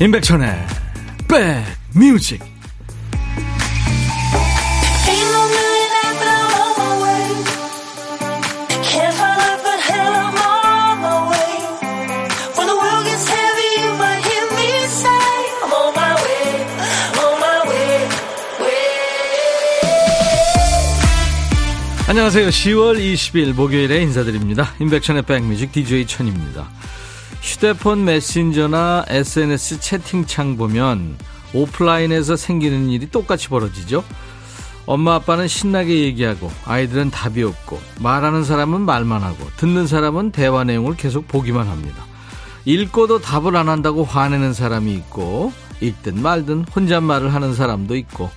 임백천의 백뮤직 안녕하세요. 10월 20일 목요일에 인사드립니다. 임백천의 백뮤직 DJ 천입니다. 휴대폰 메신저나 SNS 채팅창 보면 오프라인에서 생기는 일이 똑같이 벌어지죠. 엄마 아빠는 신나게 얘기하고 아이들은 답이 없고 말하는 사람은 말만 하고 듣는 사람은 대화 내용을 계속 보기만 합니다. 읽고도 답을 안 한다고 화내는 사람이 있고 읽든 말든 혼잣말을 하는 사람도 있고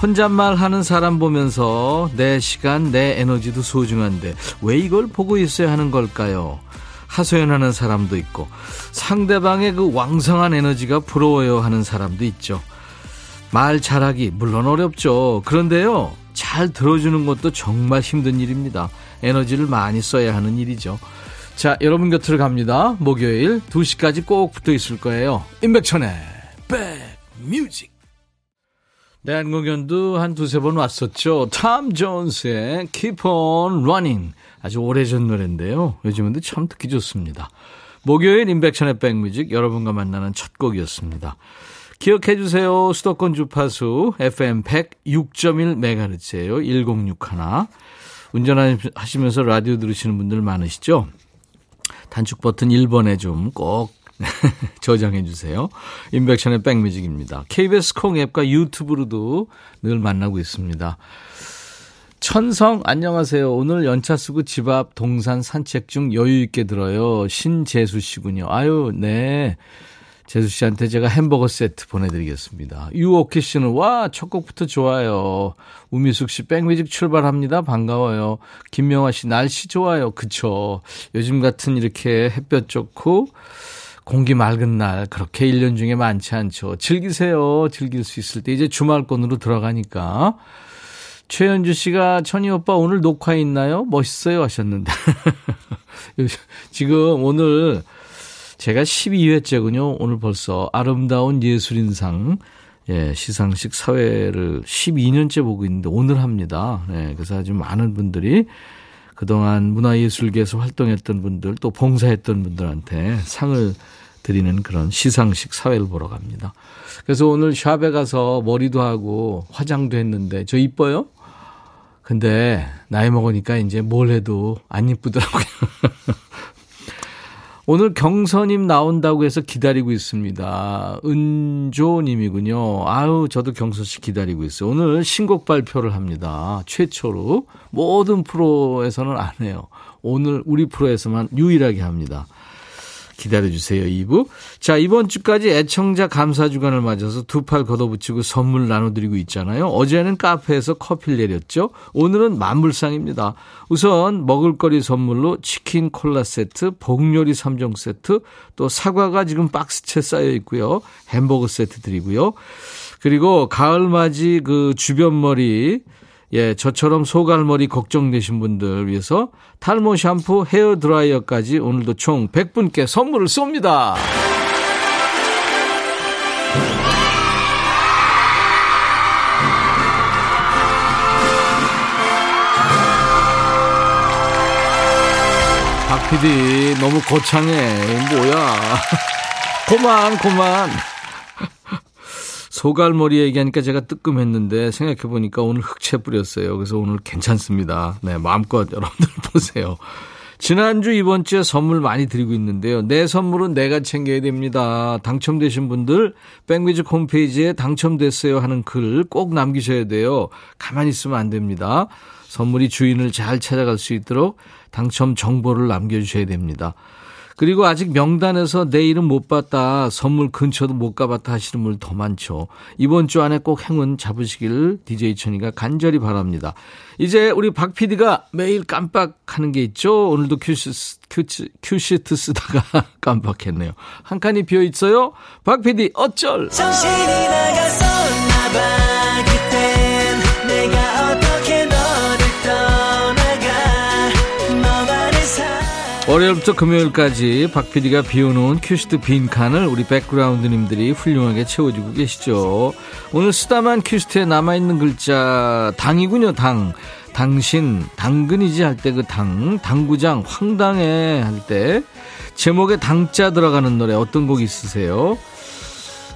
혼잣말 하는 사람 보면서 내 시간, 내 에너지도 소중한데 왜 이걸 보고 있어야 하는 걸까요? 하소연하는 사람도 있고 상대방의 그 왕성한 에너지가 부러워요 하는 사람도 있죠. 말 잘하기 물론 어렵죠. 그런데요. 잘 들어주는 것도 정말 힘든 일입니다. 에너지를 많이 써야 하는 일이죠. 자, 여러분 곁으로 갑니다. 목요일 2시까지 꼭 붙어 있을 거예요. 임백천의 백뮤직. 내한 공연도 한 두세 번 왔었죠. 탐 존스의 Keep on Running. 아주 오래전 노래인데요. 요즘은도 참 듣기 좋습니다. 목요일 인백션의 백뮤직 여러분과 만나는 첫 곡이었습니다. 기억해 주세요. 수도권 주파수 FM 106.1MHz예요. 1061. 운전하시면서 라디오 들으시는 분들 많으시죠? 단축 버튼 1번에 좀 꼭 저장해 주세요. 인백션의 백뮤직입니다. KBS 콩 앱과 유튜브로도 늘 만나고 있습니다. 천성 안녕하세요. 오늘 연차 쓰고 집 앞 동산 산책 중 여유 있게 들어요. 신재수 씨군요. 아유, 네. 재수 씨한테 제가 햄버거 세트 보내드리겠습니다. 유오키 씨는 와 첫 곡부터 좋아요. 우미숙 씨 백뮤직 출발합니다. 반가워요. 김명화 씨 날씨 좋아요. 그쵸. 요즘 같은 이렇게 햇볕 좋고 공기 맑은 날 그렇게 1년 중에 많지 않죠. 즐기세요. 즐길 수 있을 때 이제 주말권으로 들어가니까. 최현주 씨가 천희 오빠 오늘 녹화 있나요? 멋있어요 하셨는데. 지금 오늘 제가 12회째군요. 오늘 벌써 아름다운 예술인상 예, 시상식 사회를 12년째 보고 있는데 오늘 합니다. 예, 그래서 아주 많은 분들이 그동안 문화예술계에서 활동했던 분들 또 봉사했던 분들한테 상을 드리는 그런 시상식 사회를 보러 갑니다. 그래서 오늘 샵에 가서 머리도 하고 화장도 했는데 저 이뻐요? 근데 나이 먹으니까 이제 뭘 해도 안 이쁘더라고요. 오늘 경서님 나온다고 해서 기다리고 있습니다. 은조님이군요. 아유, 저도 경서 씨 기다리고 있어요. 오늘 신곡 발표를 합니다. 최초로. 모든 프로에서는 안 해요. 오늘 우리 프로에서만 유일하게 합니다. 기다려주세요, 2부. 자, 이번 주까지 애청자 감사 주간을 맞아서 두 팔 걷어붙이고 선물 나눠드리고 있잖아요. 어제는 카페에서 커피를 내렸죠. 오늘은 만물상입니다. 우선 먹을거리 선물로 치킨 콜라 세트, 복요리 3종 세트, 또 사과가 지금 박스채 쌓여 있고요. 햄버거 세트 드리고요. 그리고 가을맞이 그 주변머리 예, 저처럼 소갈머리 걱정되신 분들 위해서 탈모 샴푸, 헤어 드라이어까지 오늘도 총 100분께 선물을 쏩니다. 박 PD 너무 거창해. 뭐야. 고만, 고만. 소갈머리 얘기하니까 제가 뜨끔했는데 생각해보니까 오늘 흑채 뿌렸어요. 그래서 오늘 괜찮습니다. 네, 마음껏 여러분들 보세요. 지난주 이번 주에 선물 많이 드리고 있는데요. 내 선물은 내가 챙겨야 됩니다. 당첨되신 분들 백뮤직 홈페이지에 당첨됐어요 하는 글 꼭 남기셔야 돼요. 가만히 있으면 안 됩니다. 선물이 주인을 잘 찾아갈 수 있도록 당첨 정보를 남겨주셔야 됩니다. 그리고 아직 명단에서 내 이름 못 봤다, 선물 근처도 못 가봤다 하시는 분들 더 많죠. 이번 주 안에 꼭 행운 잡으시길 DJ 천이가 간절히 바랍니다. 이제 우리 박 PD가 매일 깜빡하는 게 있죠. 오늘도 큐시, 큐시, 큐시트 쓰다가 깜빡했네요. 한 칸이 비어 있어요. 박 PD 어쩔? 정신이 나갔었나 봐, 월요일부터 금요일까지 박 PD가 비워놓은 큐시트 빈칸을 우리 백그라운드님들이 훌륭하게 채워주고 계시죠. 오늘 쓰다만 큐시트에 남아있는 글자 당이군요. 당. 당신 당근이지 할 때 그 당. 당구장 황당해 할 때 제목에 당자 들어가는 노래 어떤 곡 있으세요?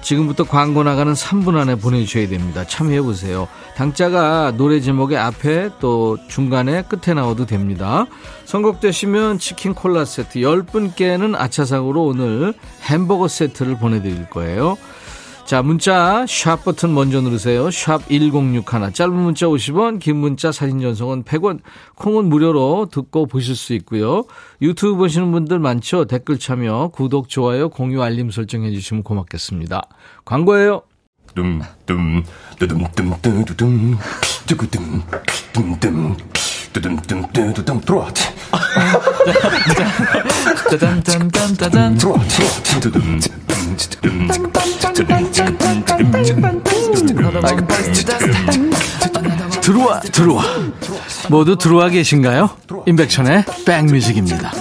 지금부터 광고 나가는 3분 안에 보내주셔야 됩니다. 참여해보세요. 당자가 노래 제목의 앞에 또 중간에 끝에 나와도 됩니다. 선곡되시면 치킨 콜라 세트 10분께는 아차상으로 오늘 햄버거 세트를 보내드릴 거예요. 자, 문자 샵 버튼 먼저 누르세요. 샵 1061. 짧은 문자 50원, 긴 문자 사진 전송은 100원. 콩은 무료로 듣고 보실 수 있고요. 유튜브 보시는 분들 많죠? 댓글 참여, 구독, 좋아요, 공유, 알림 설정해 주시면 고맙겠습니다. 광고예요. 둠둠 뚜둠 뚜두둠 뚜구둠 둠둠 뚜둠 뚜두둠 들어와 짜잔짠짠짠짠 들어와 뚜둠 들어와 들어와 모두 들어와 계신가요? 임백천의 백뮤직입니다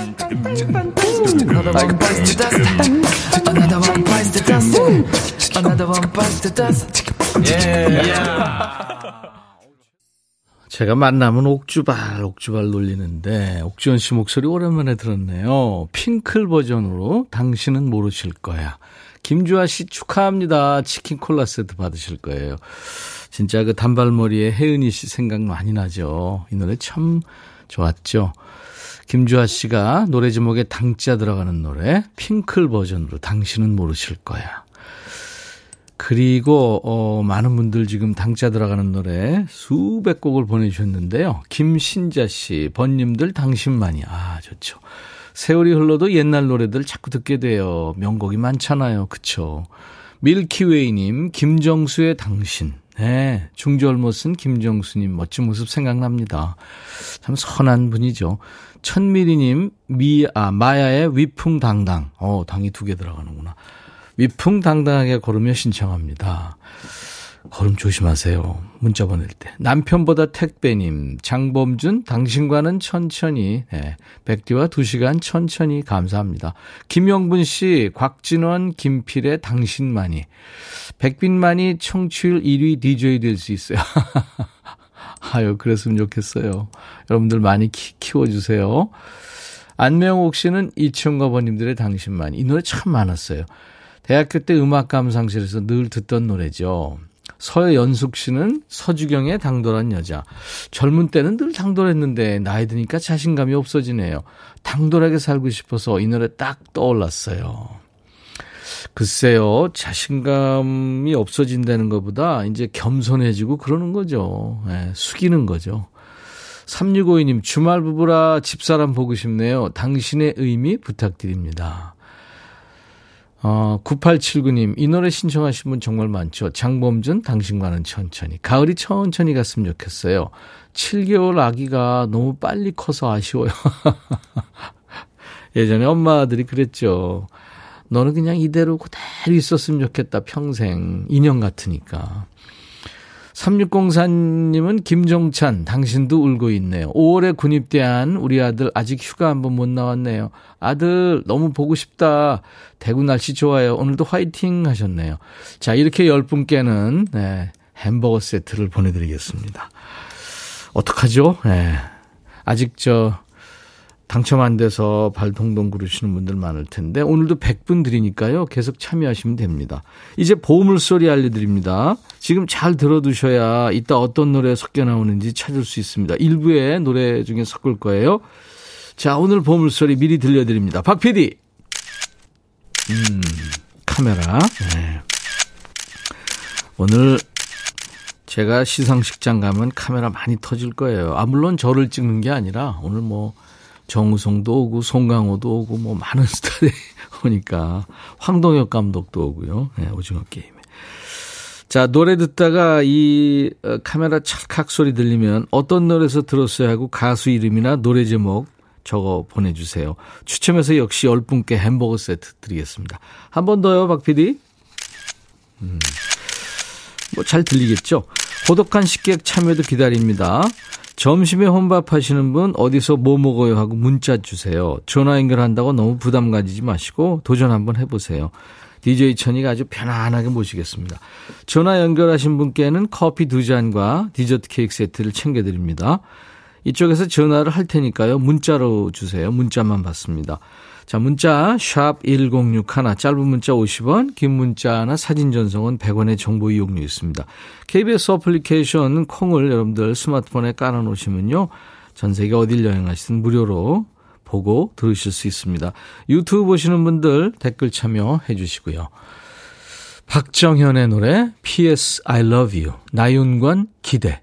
제가 만나면 옥주발, 옥주발 놀리는데, 옥주현 씨 목소리 오랜만에 들었네요. 핑클 버전으로 당신은 모르실 거야. 김주아 씨 축하합니다. 치킨 콜라 세트 받으실 거예요. 진짜 그 단발머리에 혜은이 씨 생각 많이 나죠. 이 노래 참 좋았죠. 김주아 씨가 노래 제목에 당자 들어가는 노래, 핑클 버전으로 당신은 모르실 거야. 그리고 어, 많은 분들 지금 당자 들어가는 노래 수백 곡을 보내주셨는데요. 김신자 씨, 번님들 당신만이 아 좋죠. 세월이 흘러도 옛날 노래들 자꾸 듣게 돼요. 명곡이 많잖아요. 그쵸? 밀키웨이님, 김정수의 당신. 네, 중절모 쓴 김정수님 멋진 모습 생각납니다. 참 선한 분이죠. 천미리님, 미, 아, 마야의 위풍당당. 어, 당이 두 개 들어가는구나. 위풍당당하게 걸으며 신청합니다. 걸음 조심하세요. 문자 보낼 때. 남편보다 택배님, 장범준, 당신과는 천천히, 네, 백디와 두 시간 천천히 감사합니다. 김영분 씨, 곽진원, 김필의 당신만이. 백빈만이 청취율 1위 DJ 될 수 있어요. 아유, 그랬으면 좋겠어요. 여러분들 많이 키, 키워주세요. 안명옥 씨는 이청과 버님들의 당신만. 이 노래 참 많았어요. 대학교 때 음악 감상실에서 늘 듣던 노래죠. 서연숙 씨는 서주경의 당돌한 여자. 젊은 때는 늘 당돌했는데 나이 드니까 자신감이 없어지네요. 당돌하게 살고 싶어서 이 노래 딱 떠올랐어요. 글쎄요, 자신감이 없어진다는 것보다 이제 겸손해지고 그러는 거죠. 네, 숙이는 거죠. 3652님, 주말 부부라 집사람 보고 싶네요. 당신의 의미 부탁드립니다. 어, 9879님, 이 노래 신청하신 분 정말 많죠. 장범준, 당신과는 천천히. 가을이 천천히 갔으면 좋겠어요. 7개월 아기가 너무 빨리 커서 아쉬워요. 예전에 엄마들이 그랬죠. 너는 그냥 이대로 그대로 있었으면 좋겠다, 평생. 인형 같으니까. 3604님은 김종찬, 당신도 울고 있네요. 5월에 군입대한 우리 아들 아직 휴가 한번 못 나왔네요. 아들 너무 보고 싶다. 대구 날씨 좋아요. 오늘도 화이팅 하셨네요. 자, 이렇게 10분께는 네, 햄버거 세트를 보내드리겠습니다. 어떡하죠? 네. 아직 저 당첨 안 돼서 발 동동 구르시는 분들 많을 텐데 오늘도 100분 드리니까요. 계속 참여하시면 됩니다. 이제 보물소리 알려드립니다. 지금 잘 들어두셔야 이따 어떤 노래 섞여 나오는지 찾을 수 있습니다. 일부의 노래 중에 섞을 거예요. 자, 오늘 보물소리 미리 들려드립니다. 박 PD. 음, 카메라. 네. 오늘 제가 시상식장 가면 카메라 많이 터질 거예요. 아, 물론 저를 찍는 게 아니라 오늘 뭐 정우성도 오고 송강호도 오고 뭐 많은 스타들이 오니까 황동혁 감독도 오고요. 네, 오징어 게임에. 자, 노래 듣다가 이 어, 카메라 찰칵 소리 들리면 어떤 노래에서 들었어야 하고 가수 이름이나 노래 제목 적어 보내주세요. 추첨해서 역시 10분께 햄버거 세트 드리겠습니다. 한 번 더요, 박 PD. 음, 뭐 잘 들리겠죠? 고독한 식객 참여도 기다립니다. 점심에 혼밥 하시는 분 어디서 뭐 먹어요 하고 문자 주세요. 전화 연결한다고 너무 부담 가지지 마시고 도전 한번 해보세요. DJ 천이가 아주 편안하게 모시겠습니다. 전화 연결하신 분께는 커피 두 잔과 디저트 케이크 세트를 챙겨드립니다. 이쪽에서 전화를 할 테니까요. 문자로 주세요. 문자만 받습니다. 자, 문자 샵 1061, 짧은 문자 50원, 긴 문자나 사진 전송은 100원의 정보 이용료 있습니다. KBS 어플리케이션 콩을 여러분들 스마트폰에 깔아 놓으시면요. 전 세계 어딜 여행하시든 무료로 보고 들으실 수 있습니다. 유튜브 보시는 분들 댓글 참여해 주시고요. 박정현의 노래 PS I Love You 나윤관 기대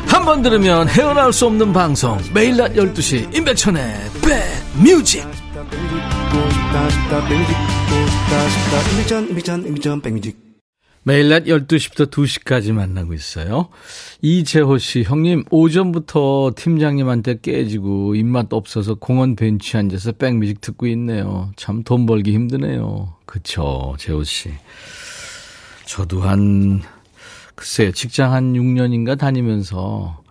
한 번 들으면 헤어나올 수 없는 방송 매일 낮 12시 임백천의 백뮤직 매일 낮 12시부터 2시까지 만나고 있어요. 이재호 씨, 형님, 오전부터 팀장님한테 깨지고 입맛 없어서 공원 벤치 앉아서 백뮤직 듣고 있네요. 참 돈 벌기 힘드네요. 그쵸, 재호 씨. 저도 한 글쎄요, 직장 한 6년인가 다니면서,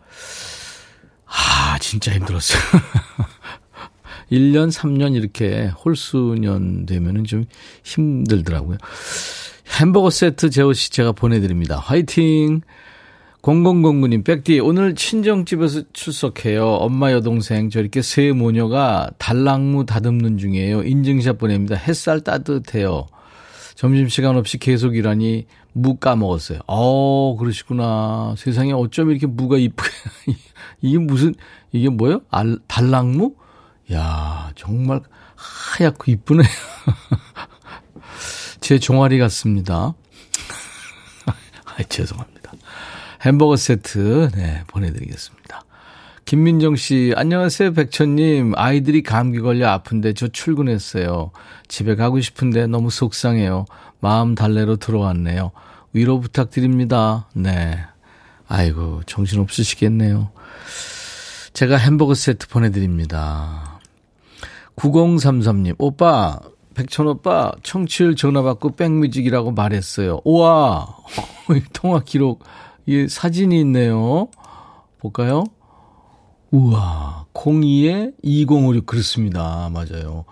아, 진짜 힘들었어요. 1년, 3년 이렇게 홀수년 되면은 좀 힘들더라고요. 햄버거 세트 제호씨 제가 보내드립니다. 화이팅! 0009님, 백디, 오늘 친정집에서 출석해요. 엄마 여동생, 저렇게 새 모녀가 달랑무 다듬는 중이에요. 인증샷 보냅니다. 햇살 따뜻해요. 점심시간 없이 계속 일하니 무 까먹었어요. 어, 그러시구나. 세상에 어쩜 이렇게 무가 이쁘게. 이게 무슨, 이게 뭐예요? 알, 달랑무? 야 정말 하얗고 이쁘네요. 제 종아리 같습니다. 아, 죄송합니다. 햄버거 세트, 네, 보내드리겠습니다. 김민정 씨, 안녕하세요, 백천님. 아이들이 감기 걸려 아픈데 저 출근했어요. 집에 가고 싶은데 너무 속상해요. 마음 달래로 들어왔네요. 위로 부탁드립니다. 네. 아이고, 정신 없으시겠네요. 제가 햄버거 세트 보내드립니다. 9033님, 오빠, 백천 오빠, 청취율 전화 받고 백뮤직이라고 말했어요. 우와, 통화 기록, 이 사진이 있네요. 볼까요? 우와, 02에 2056 그렇습니다. 맞아요.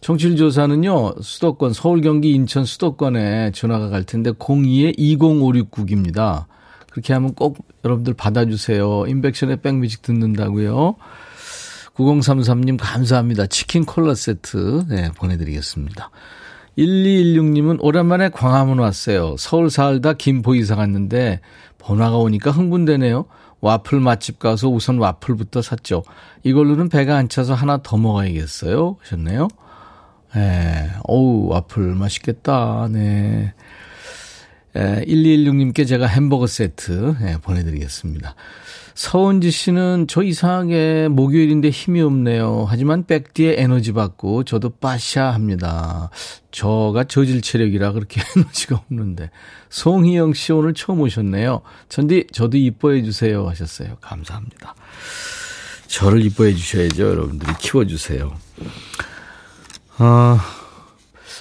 청취율 조사는요, 수도권, 서울, 경기, 인천 수도권에 전화가 갈 텐데 02에 20569입니다. 그렇게 하면 꼭 여러분들 받아주세요. 인백션의 백뮤직 듣는다고요. 9033님 감사합니다. 치킨 콜라 세트 네, 보내드리겠습니다. 1216님은 오랜만에 광화문 왔어요. 서울 살다 김포 이사 갔는데 번화가 오니까 흥분되네요. 와플 맛집 가서 우선 와플부터 샀죠. 이걸로는 배가 안 차서 하나 더 먹어야겠어요. 하셨네요. 예, 어우, 와플 맛있겠다. 네. 예, 1216님께 제가 햄버거 세트 예, 보내드리겠습니다. 서은지 씨는 저 이상하게 목요일인데 힘이 없네요. 하지만 백디에 에너지 받고 저도 빠샤 합니다. 저가 저질 체력이라 그렇게 에너지가 없는데. 송희영 씨 오늘 처음 오셨네요. 전디 저도 이뻐해 주세요 하셨어요. 감사합니다. 저를 이뻐해 주셔야죠. 여러분들이 키워주세요. 아,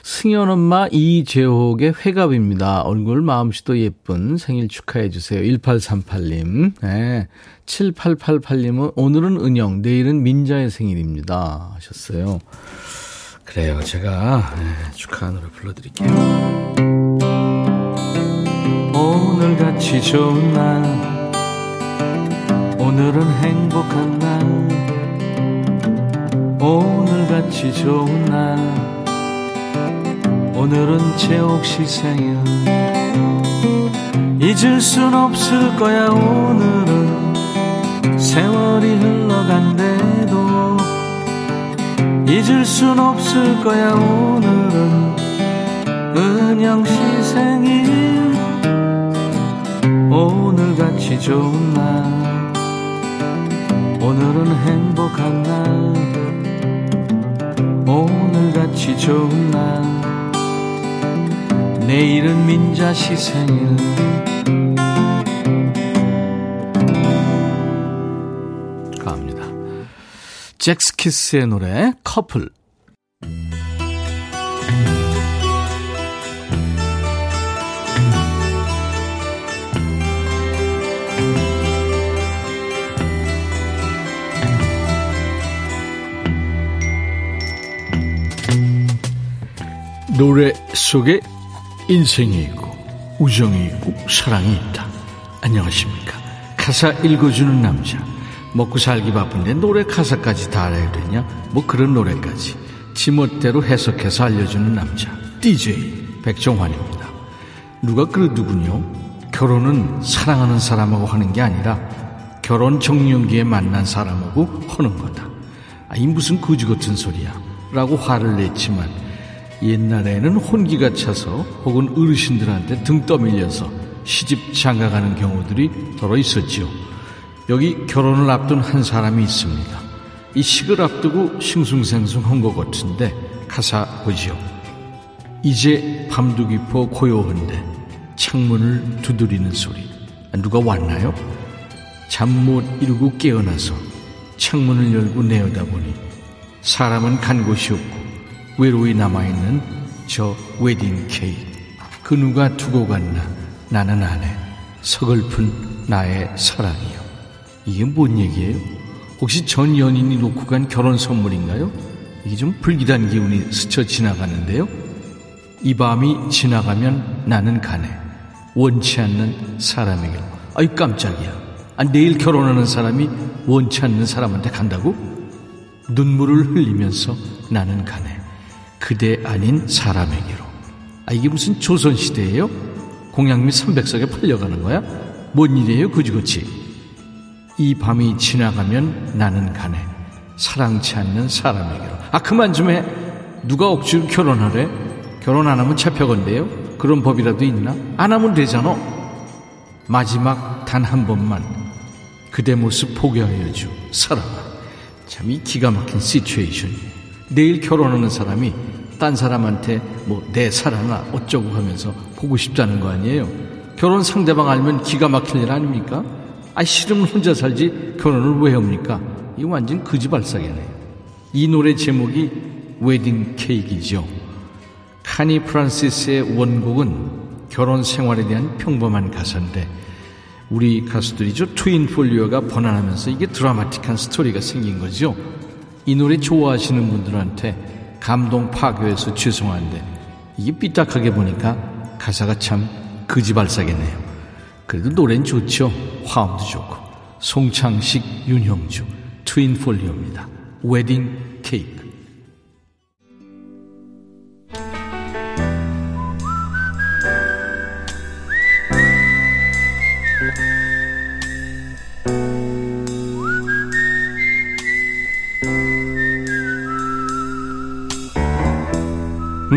승현 엄마 이재옥의 회갑입니다. 얼굴 마음씨도 예쁜 생일 축하해 주세요. 1838님. 네. 7888님은 오늘은 은영, 내일은 민자의 생일입니다. 하셨어요. 그래요. 제가 네, 축하 노래 불러드릴게요. 오늘같이 좋은 날 오늘은 행복한 날 오늘같이 좋은 날 오늘은 제옥씨 생일 잊을 순 없을 거야 오늘은. 세월이 흘러간대도. 잊을 순 없을 거야 오늘은. 은영씨 생일 오늘같이 좋은 날. 행복한 날. 오늘같이 좋은 날 내일은 민자시 생일 갑니다. 잭스키스의 노래 커플. 노래 속에 인생이 있고 우정이 있고 사랑이 있다. 안녕하십니까. 가사 읽어주는 남자. 먹고 살기 바쁜데 노래 가사까지 다 알아야 되냐? 뭐 그런 노래까지. 지멋대로 해석해서 알려주는 남자. DJ 백종환입니다. 누가 그러더군요. 결혼은 사랑하는 사람하고 하는 게 아니라 결혼 정년기에 만난 사람하고 하는 거다. 아이 무슨 거지 같은 소리야. 라고 화를 냈지만 옛날에는 혼기가 차서 혹은 어르신들한테 등 떠밀려서 시집 장가가는 경우들이 더러 있었지요. 여기 결혼을 앞둔 한 사람이 있습니다. 이 식을 앞두고 싱숭생숭한 것 같은데 가사 보지요. 이제 밤도 깊어 고요한데 창문을 두드리는 소리. 누가 왔나요? 잠 못 이루고 깨어나서 창문을 열고 내어다보니 사람은 간 곳이 없고 외로이 남아있는 저 웨딩 케이크. 그 누가 두고 갔나? 나는 안 해. 서글픈 나의 사랑이요. 이게 뭔 얘기예요? 혹시 전 연인이 놓고 간 결혼 선물인가요? 이게 좀 불길한 기운이 스쳐 지나가는데요. 이 밤이 지나가면 나는 가네. 원치 않는 사람에게로. 아이 깜짝이야. 아, 내일 결혼하는 사람이 원치 않는 사람한테 간다고? 눈물을 흘리면서 나는 가네. 그대 아닌 사람에게로. 아, 이게 무슨 조선시대예요? 공양미 300석에 팔려가는 거야? 뭔 일이에요, 그지그치? 이 밤이 지나가면 나는 가네. 사랑치 않는 사람에게로. 아, 그만 좀 해. 누가 억지로 결혼하래? 결혼 안 하면 잡혀건데요? 그런 법이라도 있나? 안 하면 되잖아. 마지막 단 한 번만 그대 모습 포기하여 주, 사랑아. 참 이 기가 막힌 시츄에이션이에요. 내일 결혼하는 사람이 딴 사람한테 뭐 내 사랑아 어쩌고 하면서 보고 싶다는 거 아니에요. 결혼 상대방 알면 기가 막힐 일 아닙니까? 아 싫으면 혼자 살지 결혼을 왜 합니까? 이거 완전 거지발사계네. 이 노래 제목이 웨딩 케이크이죠. 코니 프란시스의 원곡은 결혼 생활에 대한 평범한 가사인데 우리 가수들이죠 트윈 폴리오가 번안하면서 이게 드라마틱한 스토리가 생긴 거죠. 이 노래 좋아하시는 분들한테 감동 파괴해서 죄송한데 이게 삐딱하게 보니까 가사가 참 거지발싸개네요. 그래도 노래는 좋죠. 화음도 좋고. 송창식, 윤형주, 트윈폴리오입니다. 웨딩 케이크.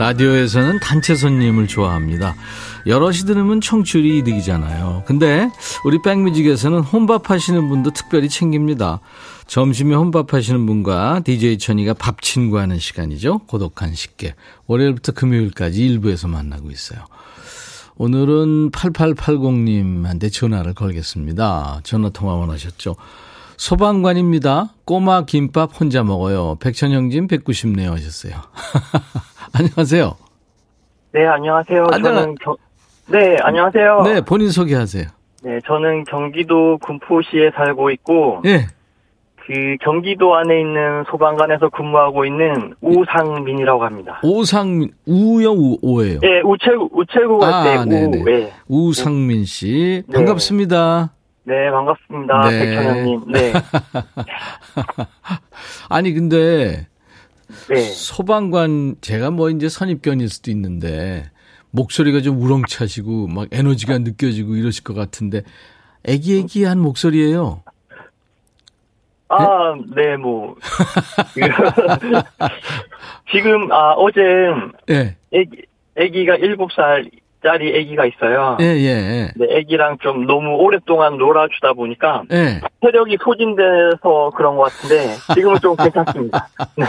라디오에서는 단체 손님을 좋아합니다. 여럿이 들으면 청취율이 이득이잖아요. 근데 우리 백뮤직에서는 혼밥 하시는 분도 특별히 챙깁니다. 점심에 혼밥 하시는 분과 DJ 천이가 밥 친구하는 시간이죠. 고독한 식객. 월요일부터 금요일까지 일부에서 만나고 있어요. 오늘은 8880님한테 전화를 걸겠습니다. 전화 통화 원하셨죠. 소방관입니다. 꼬마 김밥 혼자 먹어요. 백천영진 190네요 하셨어요. 안녕하세요. 네, 안녕하세요. 안녕... 저는 겨... 네, 안녕하세요. 네, 본인 소개하세요. 네, 저는 경기도 군포시에 살고 있고 예. 그 경기도 안에 있는 소방관에서 근무하고 있는 우상민이라고 합니다. 우상민 우요 우, 오예요. 네, 우체국 우체국 할때 아, 우. 네. 우상민 씨 네. 반갑습니다. 네, 반갑습니다. 네. 백천영님. 네. 아니 근데 네. 소방관 제가 뭐 이제 선입견일 수도 있는데 목소리가 좀 우렁차시고 막 에너지가 느껴지고 이러실 것 같은데 애기애기한 목소리예요. 아, 네, 뭐. 지금, 아, 어제. 네. 애기, 애기가 7살 짜리 아기가 있어요. 예, 예. 네, 아기랑 좀 너무 오랫동안 놀아주다 보니까 예. 체력이 소진돼서 그런 것 같은데 지금은 좀 괜찮습니다. 네.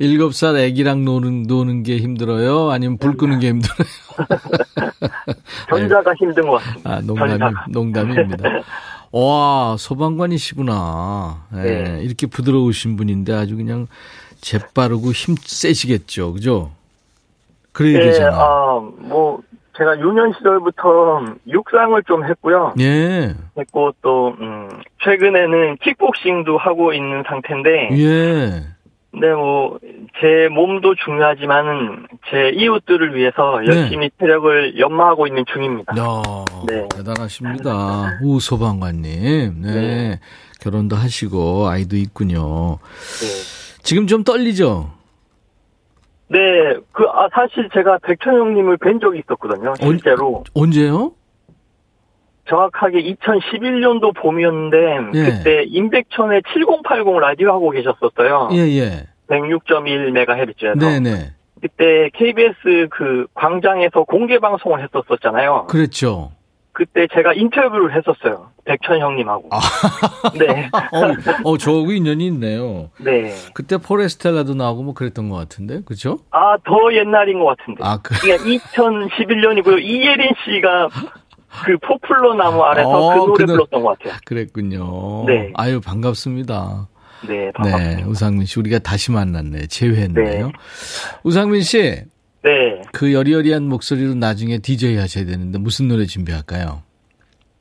7살 아기랑 노는 노는 게 힘들어요? 아니면 불 끄는 게 힘들어요? 전자가 힘든 것 같습니다. 아, 농담이, 농담입니다. 와, 소방관이시구나. 예, 네. 이렇게 부드러우신 분인데 아주 그냥 재빠르고 힘 세시겠죠. 그죠? 그래야 네, 되잖아. 아, 뭐, 제가 유년 시절부터 육상을 좀 했고요. 예. 했고 또 음, 최근에는 킥복싱도 하고 있는 상태인데. 예. 네, 뭐, 제 몸도 중요하지만은 제 이웃들을 위해서 네. 열심히 네. 체력을 연마하고 있는 중입니다. 야, 네. 대단하십니다. 우 소방관님. 네. 네. 결혼도 하시고 아이도 있군요. 네. 지금 좀 떨리죠? 네, 그, 아, 사실 제가 백천영님을 뵌 적이 있었거든요, 실제로. 언, 제요 정확하게 2011년도 봄이었는데, 예. 그때 임백천의 7080 라디오 하고 계셨었어요. 예, 예. 106.1MHz에서. 네네. 그때 KBS 그 광장에서 공개 방송을 했었었잖아요. 그랬죠. 그때 제가 인터뷰를 했었어요. 백천 형님하고. 아. 네. 어, 어, 저하고 인연이 있네요. 네. 그때 포레스텔라도 나오고 뭐 그랬던 것 같은데, 그죠? 아, 더 옛날인 것 같은데. 아, 그. 그러니까 2011년이고요. 이예린 씨가 그 포플러 나무 아래서 어, 그 노래 그 불렀던 것 같아요. 그랬군요. 네. 아유, 반갑습니다. 네, 반갑습니다. 네, 우상민 씨, 우리가 다시 만났네. 재회했네요. 네. 우상민 씨. 네. 그 여리여리한 목소리로 나중에 DJ 하셔야 되는데 무슨 노래 준비할까요?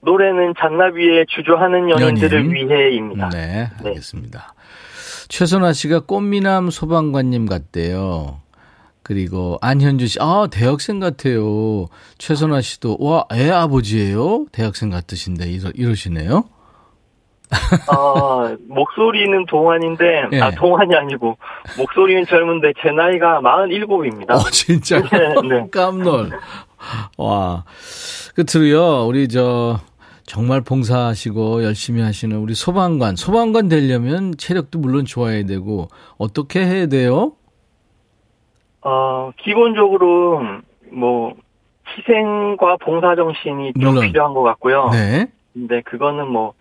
노래는 잔나비의 주저하는 연인들을 연인. 위해입니다. 네, 네. 알겠습니다. 네. 최선아 씨가 꽃미남 소방관님 같대요. 그리고 안현주 씨, 아, 대학생 같아요. 최선아 씨도, 와, 애 아버지예요? 대학생 같으신데, 이러, 이러시네요. 아, 목소리는 동안인데, 네. 아, 동안이 아니고, 목소리는 젊은데, 제 나이가 47입니다. 어, 진짜요? 네, 네. 깜놀. 와. 끝으로요, 우리 저, 정말 봉사하시고 열심히 하시는 우리 소방관. 소방관 되려면 체력도 물론 좋아야 되고, 어떻게 해야 돼요? 어, 기본적으로, 뭐, 희생과 봉사 정신이 좀 물론. 필요한 것 같고요. 네. 근데 그거는 뭐,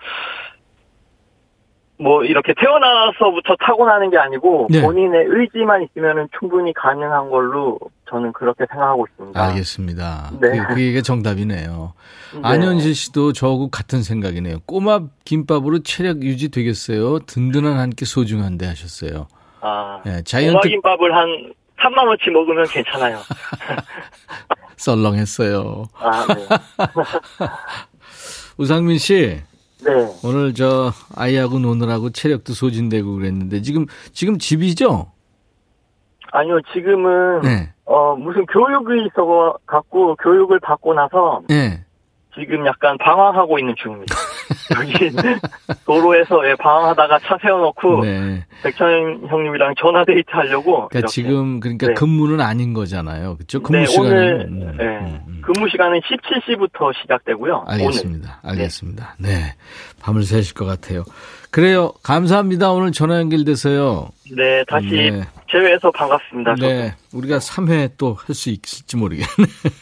뭐 이렇게 태어나서부터 타고나는 게 아니고 네. 본인의 의지만 있으면 충분히 가능한 걸로 저는 그렇게 생각하고 있습니다. 알겠습니다. 네. 그, 그게 정답이네요. 네. 안현실 씨도 저하고 같은 생각이네요. 꼬마 김밥으로 체력 유지 되겠어요? 든든한 한 끼 소중한데 하셨어요. 아, 네, 자이언트... 꼬마 김밥을 한 3만 원치 먹으면 괜찮아요. 썰렁했어요. 아, 네. 우상민 씨. 네. 오늘 저 아이하고 노느라고 체력도 소진되고 그랬는데 지금 지금 집이죠? 아니요, 지금은 네. 어 무슨 교육이 있어 갖고 교육을 받고 나서 네. 지금 약간 방황하고 있는 중입니다. 여기 도로에서 예, 방황하다가 차 세워놓고 네. 백천 형님이랑 전화 데이트 하려고. 그러니까 지금 그러니까 네. 근무는 아닌 거잖아요, 그렇죠? 근무 네, 시간은 오늘 음, 네. 음, 음. 근무 시간은 17시부터 시작되고요. 알겠습니다. 오늘. 알겠습니다. 네. 네. 밤을 새실 것 같아요. 그래요. 감사합니다. 오늘 전화 연결돼서요. 네, 다시 네. 제외해서 반갑습니다. 네, 저도. 우리가 3회 또 할 수 있을지 모르겠네.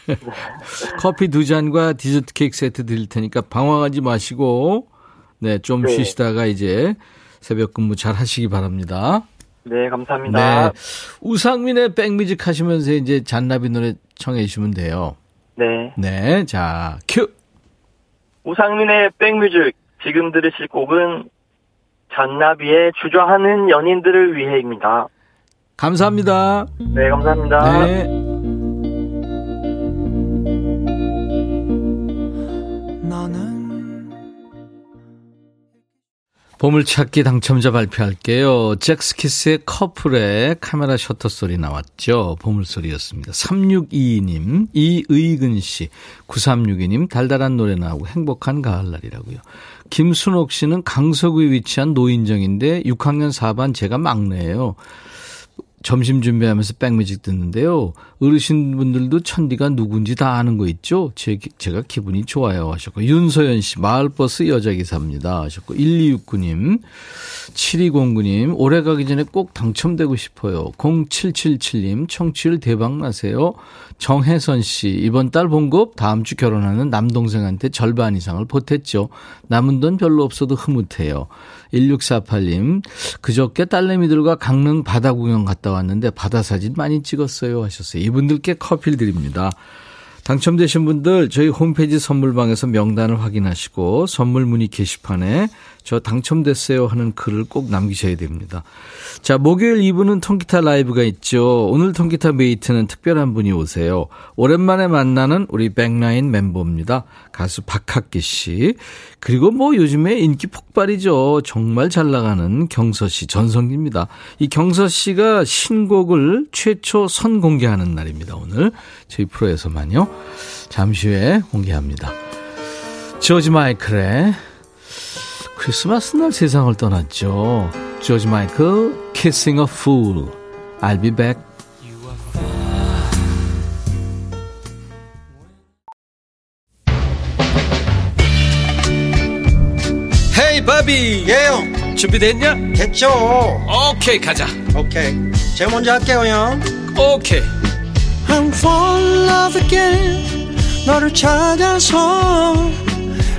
커피 두 잔과 디저트 케이크 세트 드릴 테니까 방황하지 마시고, 네, 좀 네. 쉬시다가 이제 새벽 근무 잘 하시기 바랍니다. 네, 감사합니다. 네. 우상민의 백뮤직 하시면서 이제 잔나비 노래 청해 주시면 돼요. 네. 네, 자, 큐! 우상민의 백뮤직. 지금 들으실 곡은 잔나비의 주저하는 연인들을 위해입니다. 감사합니다. 네, 감사합니다. 네. 보물찾기 당첨자 발표할게요. 잭스키스의 커플의 카메라 셔터 소리 나왔죠. 보물소리였습니다. 3622님, 이의근 씨, 9362님, 달달한 노래 나오고 행복한 가을날이라고요. 김순옥 씨는 강서구에 위치한 노인정인데 6학년 4반 제가 막내예요. 점심 준비하면서 백뮤직 듣는데요. 어르신분들도 천디가 누군지 다 아는 거 있죠? 제, 제가 기분이 좋아요 하셨고 윤소연 씨 마을버스 여자기사입니다 하셨고 1269님 7209님 올해 가기 전에 꼭 당첨되고 싶어요. 0777님 청취율 대박 나세요. 정혜선 씨 이번 달 봉급 다음 주 결혼하는 남동생한테 절반 이상을 보탰죠. 남은 돈 별로 없어도 흐뭇해요. 1648님, 그저께 딸내미들과 강릉 바다 구경 갔다 왔는데 바다 사진 많이 찍었어요 하셨어요. 이분들께 커피를 드립니다. 당첨되신 분들 저희 홈페이지 선물방에서 명단을 확인하시고 선물 문의 게시판에 저 당첨됐어요 하는 글을 꼭 남기셔야 됩니다. 자, 목요일 2부는 통기타 라이브가 있죠. 오늘 통기타 메이트는 특별한 분이 오세요. 오랜만에 만나는 우리 백라인 멤버입니다. 가수 박학기 씨. 그리고 뭐 요즘에 인기 폭발이죠. 정말 잘 나가는 경서 씨, 전성기입니다. 이 경서 씨가 신곡을 최초 선공개하는 날입니다. 오늘 저희 프로에서만요. 잠시 후에 공개합니다. 조지 마이클의 크리스마스 날 세상을 떠났죠. 조지 마이클, Kissing a Fool. I'll be back. 헤이 바비 예영 준비됐냐? 됐죠 오케이 가자 오케이 제가 먼저 할게요 형 오케이 I'm fall in love again 너를 찾아서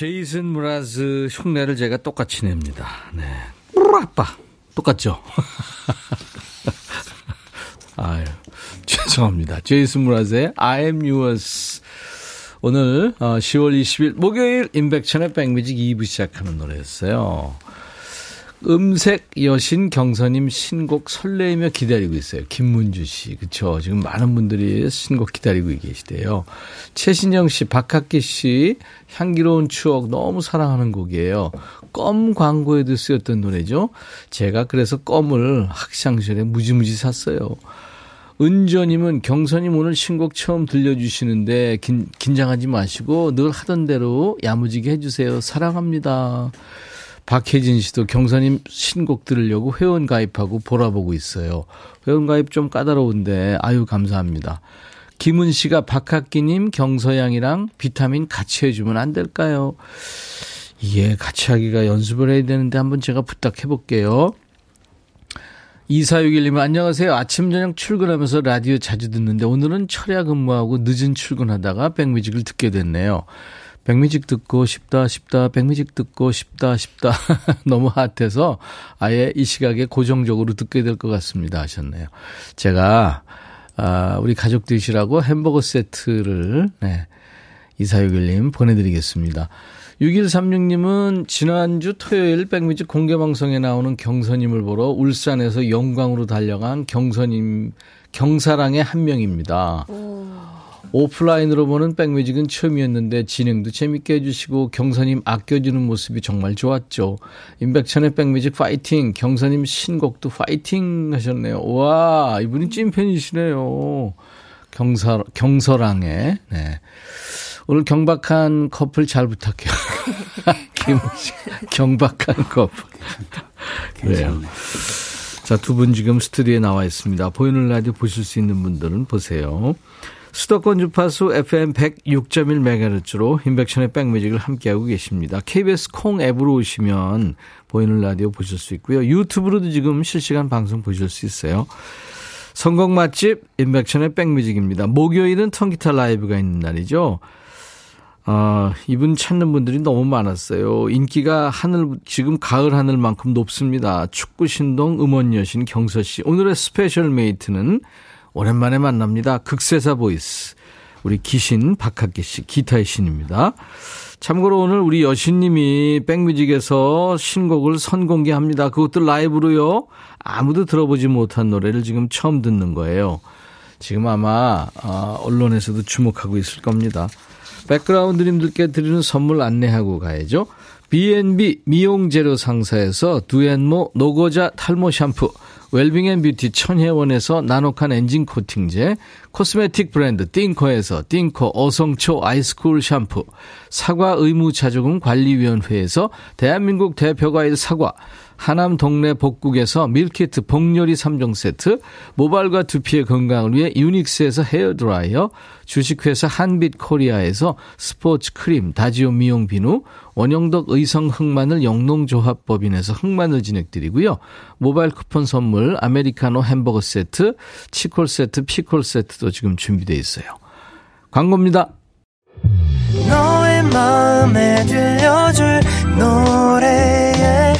제이슨 무라즈 흉내를 제가 똑같이 냅니다. 네. 아빠 똑같죠? 아유, 죄송합니다. 제이슨 무라즈의 I am yours. 오늘 10월 어, 20일 목요일 인백천의 백뮤직 2부 시작하는 노래였어요. 음색 여신 경서님 신곡 설레이며 기다리고 있어요. 김문주 씨. 그쵸. 지금 많은 분들이 신곡 기다리고 계시대요. 최신영 씨, 박학기 씨, 향기로운 추억 너무 사랑하는 곡이에요. 껌 광고에도 쓰였던 노래죠. 제가 그래서 껌을 학창시절에 무지무지 샀어요. 은조님은 경선님 오늘 신곡 처음 들려주시는데 긴, 긴장하지 마시고 늘 하던 대로 야무지게 해주세요. 사랑합니다. 박혜진 씨도 경선님 신곡 들으려고 회원 가입하고 보라보고 있어요. 회원 가입 좀 까다로운데 아유 감사합니다. 김은 씨가 박학기님 경서양이랑 비타민 같이 해주면 안 될까요? 이게 같이 하기가 연습을 해야 되는데 한번 제가 부탁해 볼게요. 2461님 안녕하세요. 아침 저녁 출근하면서 라디오 자주 듣는데 오늘은 철야 근무하고 늦은 출근하다가 백뮤직을 듣게 됐네요. 백뮤직 듣고 싶다 싶다 백뮤직 듣고 싶다 싶다 너무 핫해서 아예 이 시각에 고정적으로 듣게 될 것 같습니다 하셨네요. 제가 아, 우리 가족 드시라고 햄버거 세트를 네, 2461님 보내드리겠습니다. 6136님은 지난주 토요일 백뮤직 공개방송에 나오는 경선님을 보러 울산에서 영광으로 달려간 경선님, 경사랑의 한 명입니다. 오. 오프라인으로 보는 백뮤직은 처음이었는데 진행도 재밌게 해주시고 경선님 아껴주는 모습이 정말 좋았죠. 임백천의 백뮤직 파이팅, 경선님 신곡도 파이팅 하셨네요. 와, 이분이 찐팬이시네요. 경서, 경서랑의, 네. 오늘 경박한 커플 잘 부탁해요. 김씨 경박한 커플. 그래요. 자, 두 분 지금 스튜디오에 나와 있습니다. 보이는 라디오 보실 수 있는 분들은 보세요. 수도권 주파수 FM 106.1MHz로 임백천의 백뮤직을 함께하고 계십니다. KBS 콩 앱으로 오시면 보이는 라디오 보실 수 있고요. 유튜브로도 지금 실시간 방송 보실 수 있어요. 선곡 맛집 임백천의 백뮤직입니다. 목요일은 통기타 라이브가 있는 날이죠. 아, 이분 찾는 분들이 너무 많았어요. 인기가 하늘, 지금 가을 하늘만큼 높습니다. 축구 신동 음원 여신 경서 씨. 오늘의 스페셜 메이트는 오랜만에 만납니다. 극세사 보이스. 우리 기신 박학기 씨 기타의 신입니다. 참고로 오늘 우리 여신님이 백뮤직에서 신곡을 선공개합니다. 그것도 라이브로요. 아무도 들어보지 못한 노래를 지금 처음 듣는 거예요. 지금 아마 어, 언론에서도 주목하고 있을 겁니다. 백그라운드님들께 드리는 선물 안내하고 가야죠. B&B 미용재료 상사에서 두앤모 노고자 탈모 샴푸 웰빙앤뷰티 천혜원에서 나노칸 엔진 코팅제, 코스메틱 브랜드 띵코에서 띵코 어성초 아이스쿨 샴푸, 사과 의무 자조금 관리위원회에서 대한민국 대표과일 사과, 하남 동네 복국에서 밀키트 복요리 3종 세트, 모발과 두피의 건강을 위해 유닉스에서 헤어드라이어, 주식회사 한빛코리아에서 스포츠 크림, 다지오 미용 비누, 원형덕 의성 흑마늘 영농조합법인에서 흑마늘 진행드리고요. 모바일 쿠폰 선물, 아메리카노 햄버거 세트, 치콜 세트, 피콜 세트도 지금 준비되어 있어요. 광고입니다. 너의 마음에 들려줄 노래에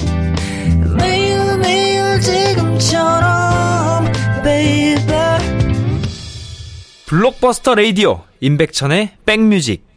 블록버스터 레이디오 임백천의 백뮤직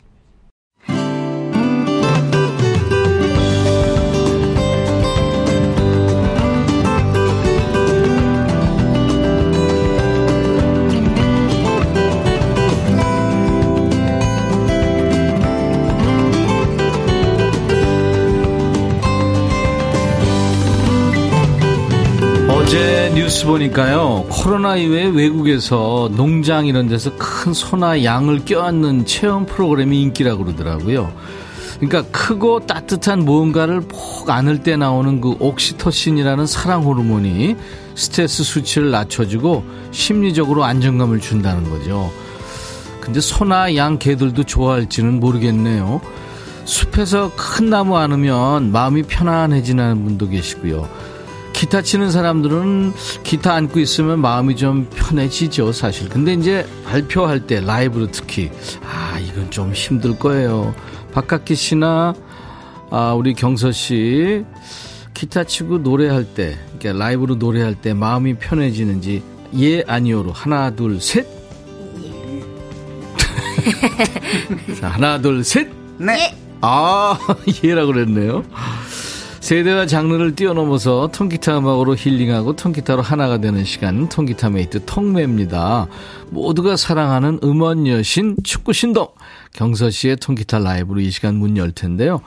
뉴스 보니까요, 코로나 이후에 외국에서 농장 이런 데서 큰 소나 양을 껴안는 체험 프로그램이 인기라고 그러더라고요. 그러니까 크고 따뜻한 무언가를 폭 안을 때 나오는 그 옥시토신이라는 사랑 호르몬이 스트레스 수치를 낮춰주고 심리적으로 안정감을 준다는 거죠. 근데 소나 양 개들도 좋아할지는 모르겠네요. 숲에서 큰 나무 안으면 마음이 편안해지는 분도 계시고요. 기타 치는 사람들은 기타 안고 있으면 마음이 좀 편해지죠, 사실. 근데 이제 발표할 때, 라이브로 특히, 아, 이건 좀 힘들 거예요. 박학기 씨나, 아, 우리 경서 씨, 기타 치고 노래할 때, 그러니까 라이브로 노래할 때 마음이 편해지는지, 예, 아니오로. 하나, 둘, 셋. 자, 하나, 둘, 셋. 네. 아, 예라고 그랬네요. 세대와 장르를 뛰어넘어서 통기타 음악으로 힐링하고 통기타로 하나가 되는 시간 통기타 메이트 통메입니다. 모두가 사랑하는 음원 여신 축구 신동 경서 씨의 통기타 라이브로 이 시간 문 열 텐데요.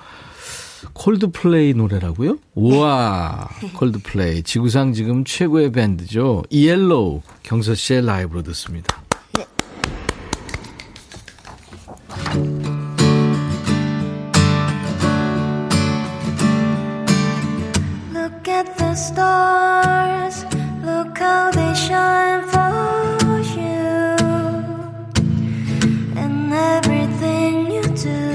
콜드플레이 노래라고요? 우와 콜드플레이 지구상 지금 최고의 밴드죠. Yellow 경서 씨의 라이브로 듣습니다. Stars, look how they shine for you. And everything you do,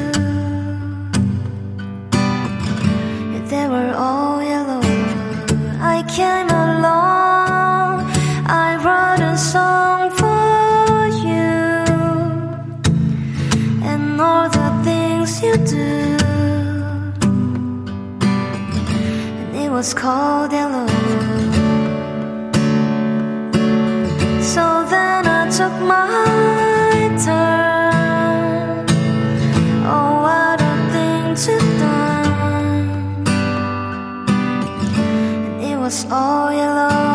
they were all yellow. I came along, I wrote a song for you. And all the things you do. And it was cold yellow. Took my turn. Oh, what a thing to done. And it was all yellow.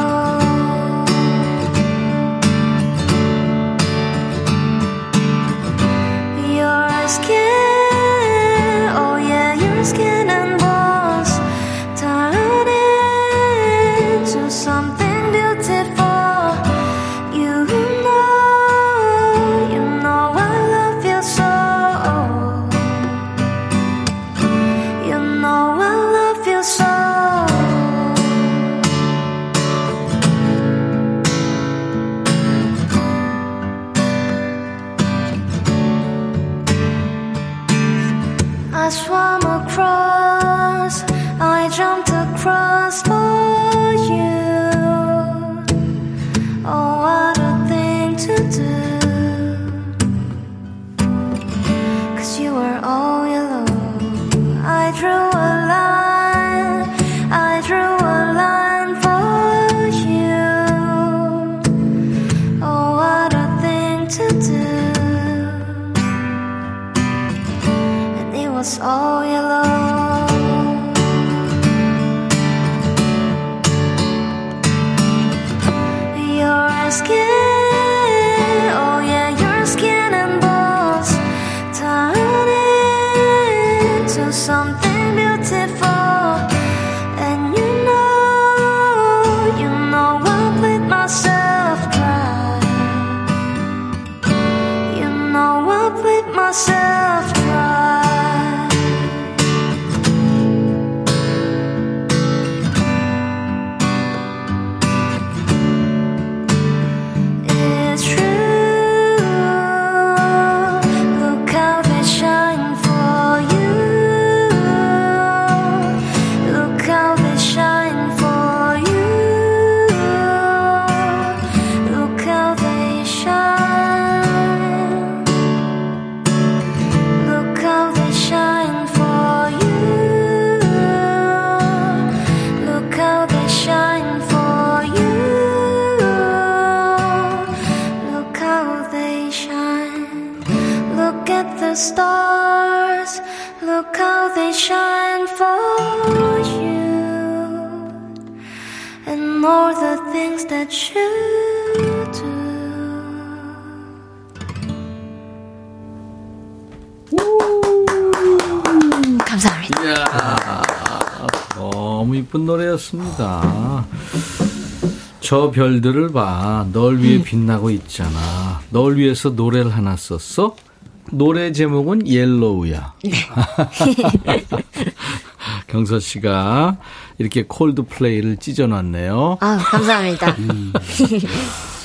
저 별들을 봐. 널 위해 빛나고 있잖아. 널 위해서 노래를 하나 썼어? 노래 제목은 Yellow야. 네. 경서 씨가 이렇게 콜드 플레이를 찢어놨네요. 아, 감사합니다. 음.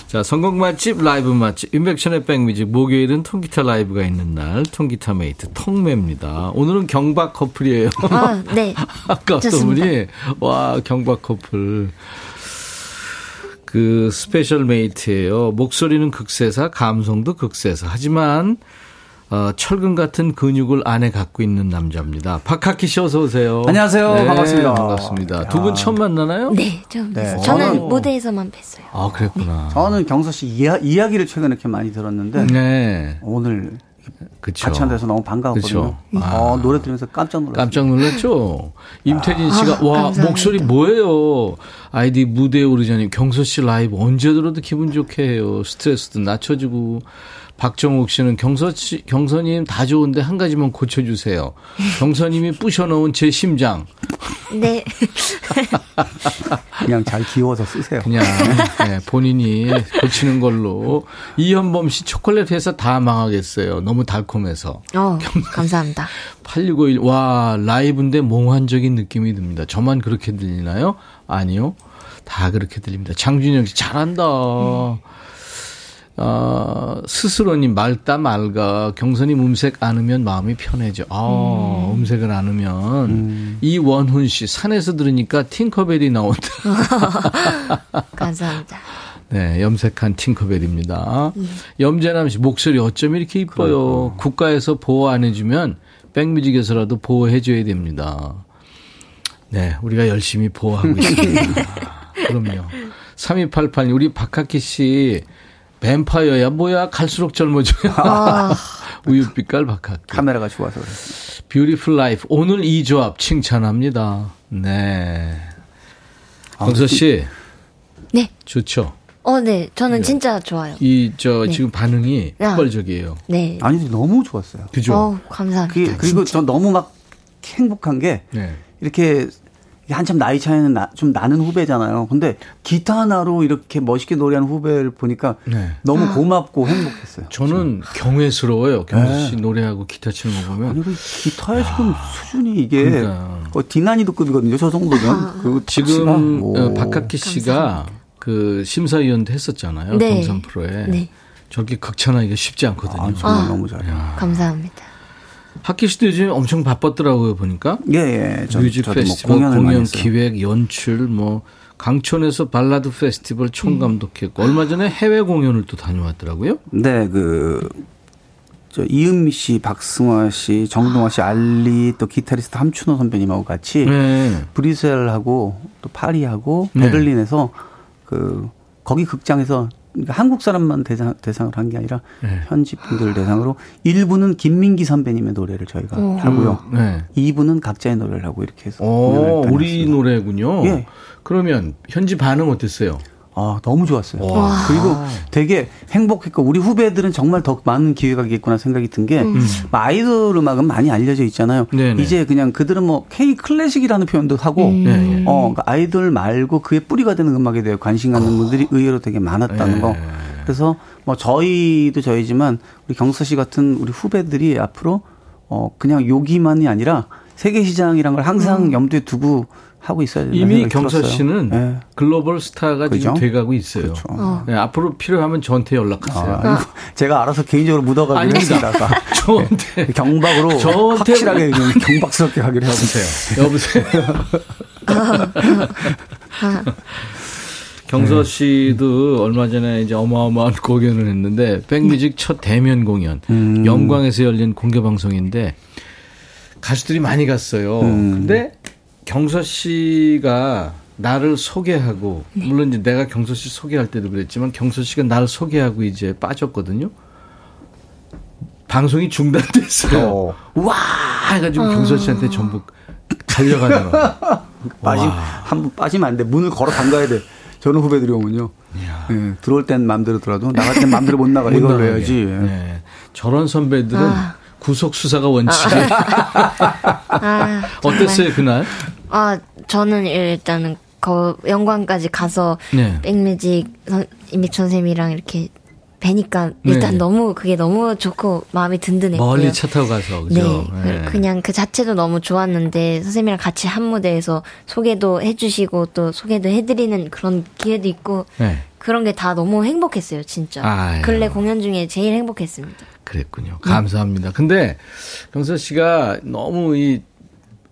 자, 선곡 맛집, 라이브 맛집, 임백천의 백뮤직, 목요일은 통기타 라이브가 있는 날, 통기타 메이트, 통메입니다. 오늘은 경박 커플이에요. 아, 네. 아까 어떤 분이, 와, 경박 커플. 그 스페셜 메이트예요. 목소리는 극세사, 감성도 극세사. 하지만 어, 철근 같은 근육을 안에 갖고 있는 남자입니다. 박학기 씨 어서 오세요. 안녕하세요. 네, 반갑습니다. 반갑습니다. 두 분 처음 만나나요? 네, 좀 네. 저는 오. 무대에서만 뵀어요. 아, 그랬구나. 네. 저는 경서 씨 이야, 이야기를 최근에 이렇게 많이 들었는데 네. 오늘 그쵸. 같이 앉아서 너무 반가웠거든요. 아. 어, 노래 들으면서 깜짝 놀랐어요. 깜짝 놀랐죠? 임태진 씨가, 아, 와, 감사합니다. 목소리 뭐예요? 아이디 무대에 오르자니 경서 씨 라이브 언제 들어도 기분 좋게 해요. 스트레스도 낮춰주고. 박정욱 씨는 경서 씨, 경서님 다 좋은데 한 가지만 고쳐주세요. 경서님이 부셔놓은 제 심장. 네. 그냥 잘 기워서 쓰세요. 그냥 네, 본인이 고치는 걸로. 이현범 씨 초콜릿 회사 다 망하겠어요. 너무 달콤해서. 어, 감사합니다. 8651, 와, 라이브인데 몽환적인 느낌이 듭니다. 저만 그렇게 들리나요? 아니요. 다 그렇게 들립니다. 장준영 씨 잘한다. 음. 어, 스스로님 맑다 맑아 경선이 음색 안으면 마음이 편해져. 아, 음. 색을 안으면 음. 이원훈 씨 산에서 들으니까 팅커벨이 나온다. 감사합니다. 네, 염색한 팅커벨입니다. 예. 염재남 씨 목소리 어쩜 이렇게 이뻐요. 그렇구 국가에서 보호 안 해주면 백뮤직에서라도 보호해줘야 됩니다. 네, 우리가 열심히 보호하고 있습니다. 그럼요. 3288 우리 박학기 씨 뱀파이어야 뭐야 갈수록 젊어져요. 아. 우유빛깔 박학기. 카메라가 좋아서 그래. Beautiful Life 오늘 이 조합 칭찬합니다. 네. 황서 씨. 네. 좋죠. 어, 네. 저는 네. 진짜 좋아요. 이, 저, 네. 지금 반응이 폭발적이에요. 네. 아니, 너무 좋았어요. 그죠? 어, 감사합니다. 그, 리고저 너무 막 행복한 게, 네. 이렇게 한참 나이 차이는 나, 좀 나는 후배잖아요. 근데 기타 하나로 이렇게 멋있게 노래하는 후배를 보니까 네. 너무 아. 고맙고 행복했어요. 저는 지금. 경외스러워요. 경수 씨 네. 노래하고 기타 치는 거 보면. 아니, 그 기타의 지금 아. 수준이 이게 그러니까. 디난이도급이거든요. 저 정도면. 아. 그 지금 어, 박학기 씨가 감사합니다. 그 심사위원도 했었잖아요. 네. 동산 프로에. 네. 저렇게 극찬하기가 쉽지 않거든요. 아, 정말 아. 너무 잘해요. 감사합니다. 학기 씨도 요즘 엄청 바빴더라고요 보니까. 예, 예. 저, 뮤직 뭐 페스티벌, 뭐 공연 기획, 연출, 뭐 강촌에서 발라드 페스티벌 총감독했고 음. 얼마 전에 해외 공연을 또 다녀왔더라고요. 네, 그. 저 이은미 씨, 박승화 씨, 정동화 씨, 알리 또 기타리스트 함춘호 선배님하고 같이 네. 브뤼셀하고 또 파리하고 네. 베를린에서 그 거기 극장에서 그러니까 한국 사람만 대상, 대상을 한게 아니라 네. 현지 분들 대상으로 1부는 김민기 선배님의 노래를 저희가 오. 하고요. 네. 2부는 각자의 노래를 하고 이렇게 해서 오, 우리 노래군요. 예. 그러면 현지 반응 어땠어요? 아, 너무 좋았어요. 와. 그리고 되게 행복했고, 우리 후배들은 정말 더 많은 기회가 있겠구나 생각이 든 게, 음. 뭐 아이돌 음악은 많이 알려져 있잖아요. 네네. 이제 그냥 그들은 뭐 K 클래식이라는 표현도 하고, 음. 네, 네. 어, 그러니까 아이돌 말고 그의 뿌리가 되는 음악에 대해 관심 갖는 분들이 의외로 되게 많았다는 거. 네. 그래서 뭐 저희도 저희지만 우리 경서 씨 같은 우리 후배들이 앞으로 어, 그냥 여기만이 아니라 세계 시장이란 걸 항상 음. 염두에 두고 하고 있어야 된다. 이미 경서 씨는 네. 글로벌 스타가 그죠? 지금 돼가고 있어요. 그렇죠. 어. 네, 앞으로 필요하면 저한테 연락하세요. 아, 아. 제가 알아서 개인적으로 묻어가기로 했습니다. 저한테 네, 경박으로 저한테 확실하게 경박스럽게 하기로 해보세요. 여보세요. 경서 씨도 얼마 전에 이제 어마어마한 공연을 했는데 백뮤직 첫 대면 공연 음. 영광에서 열린 공개 방송인데 가수들이 많이 갔어요. 음. 근데 경서 씨가 나를 소개하고 네. 물론 이제 내가 경서 씨 소개할 때도 그랬지만 경서 씨가 나를 소개하고 이제 빠졌거든요. 방송이 중단됐어요. 어. 와 해가지고 어. 경서 씨한테 전부 달려가더라고. 빠지 한번 빠지면 안 돼. 문을 걸어 잠가야 돼. 저는 후배들이 오면요. 네, 들어올 땐 마음대로 들어도 나갈 땐 마음대로 못 나가. 이걸로 해야지. 네. 저런 선배들은 아. 구속 수사가 원칙이에요. 아, 어땠어요 그날? 아 저는 일단은 그 영광까지 가서 네. 백뮤직 임백천 쌤이랑 이렇게 뵈니까 일단 네. 너무 그게 너무 좋고 마음이 든든했고요. 멀리 차 타고 가서 그죠? 네. 네. 그냥 그 자체도 너무 좋았는데 선생님이랑 같이 한 무대에서 소개도 해주시고 또 소개도 해드리는 그런 기회도 있고 네. 그런 게 다 너무 행복했어요, 진짜. 아유. 근래 공연 중에 제일 행복했습니다. 그랬군요. 감사합니다. 근데 경서 씨가 너무 이,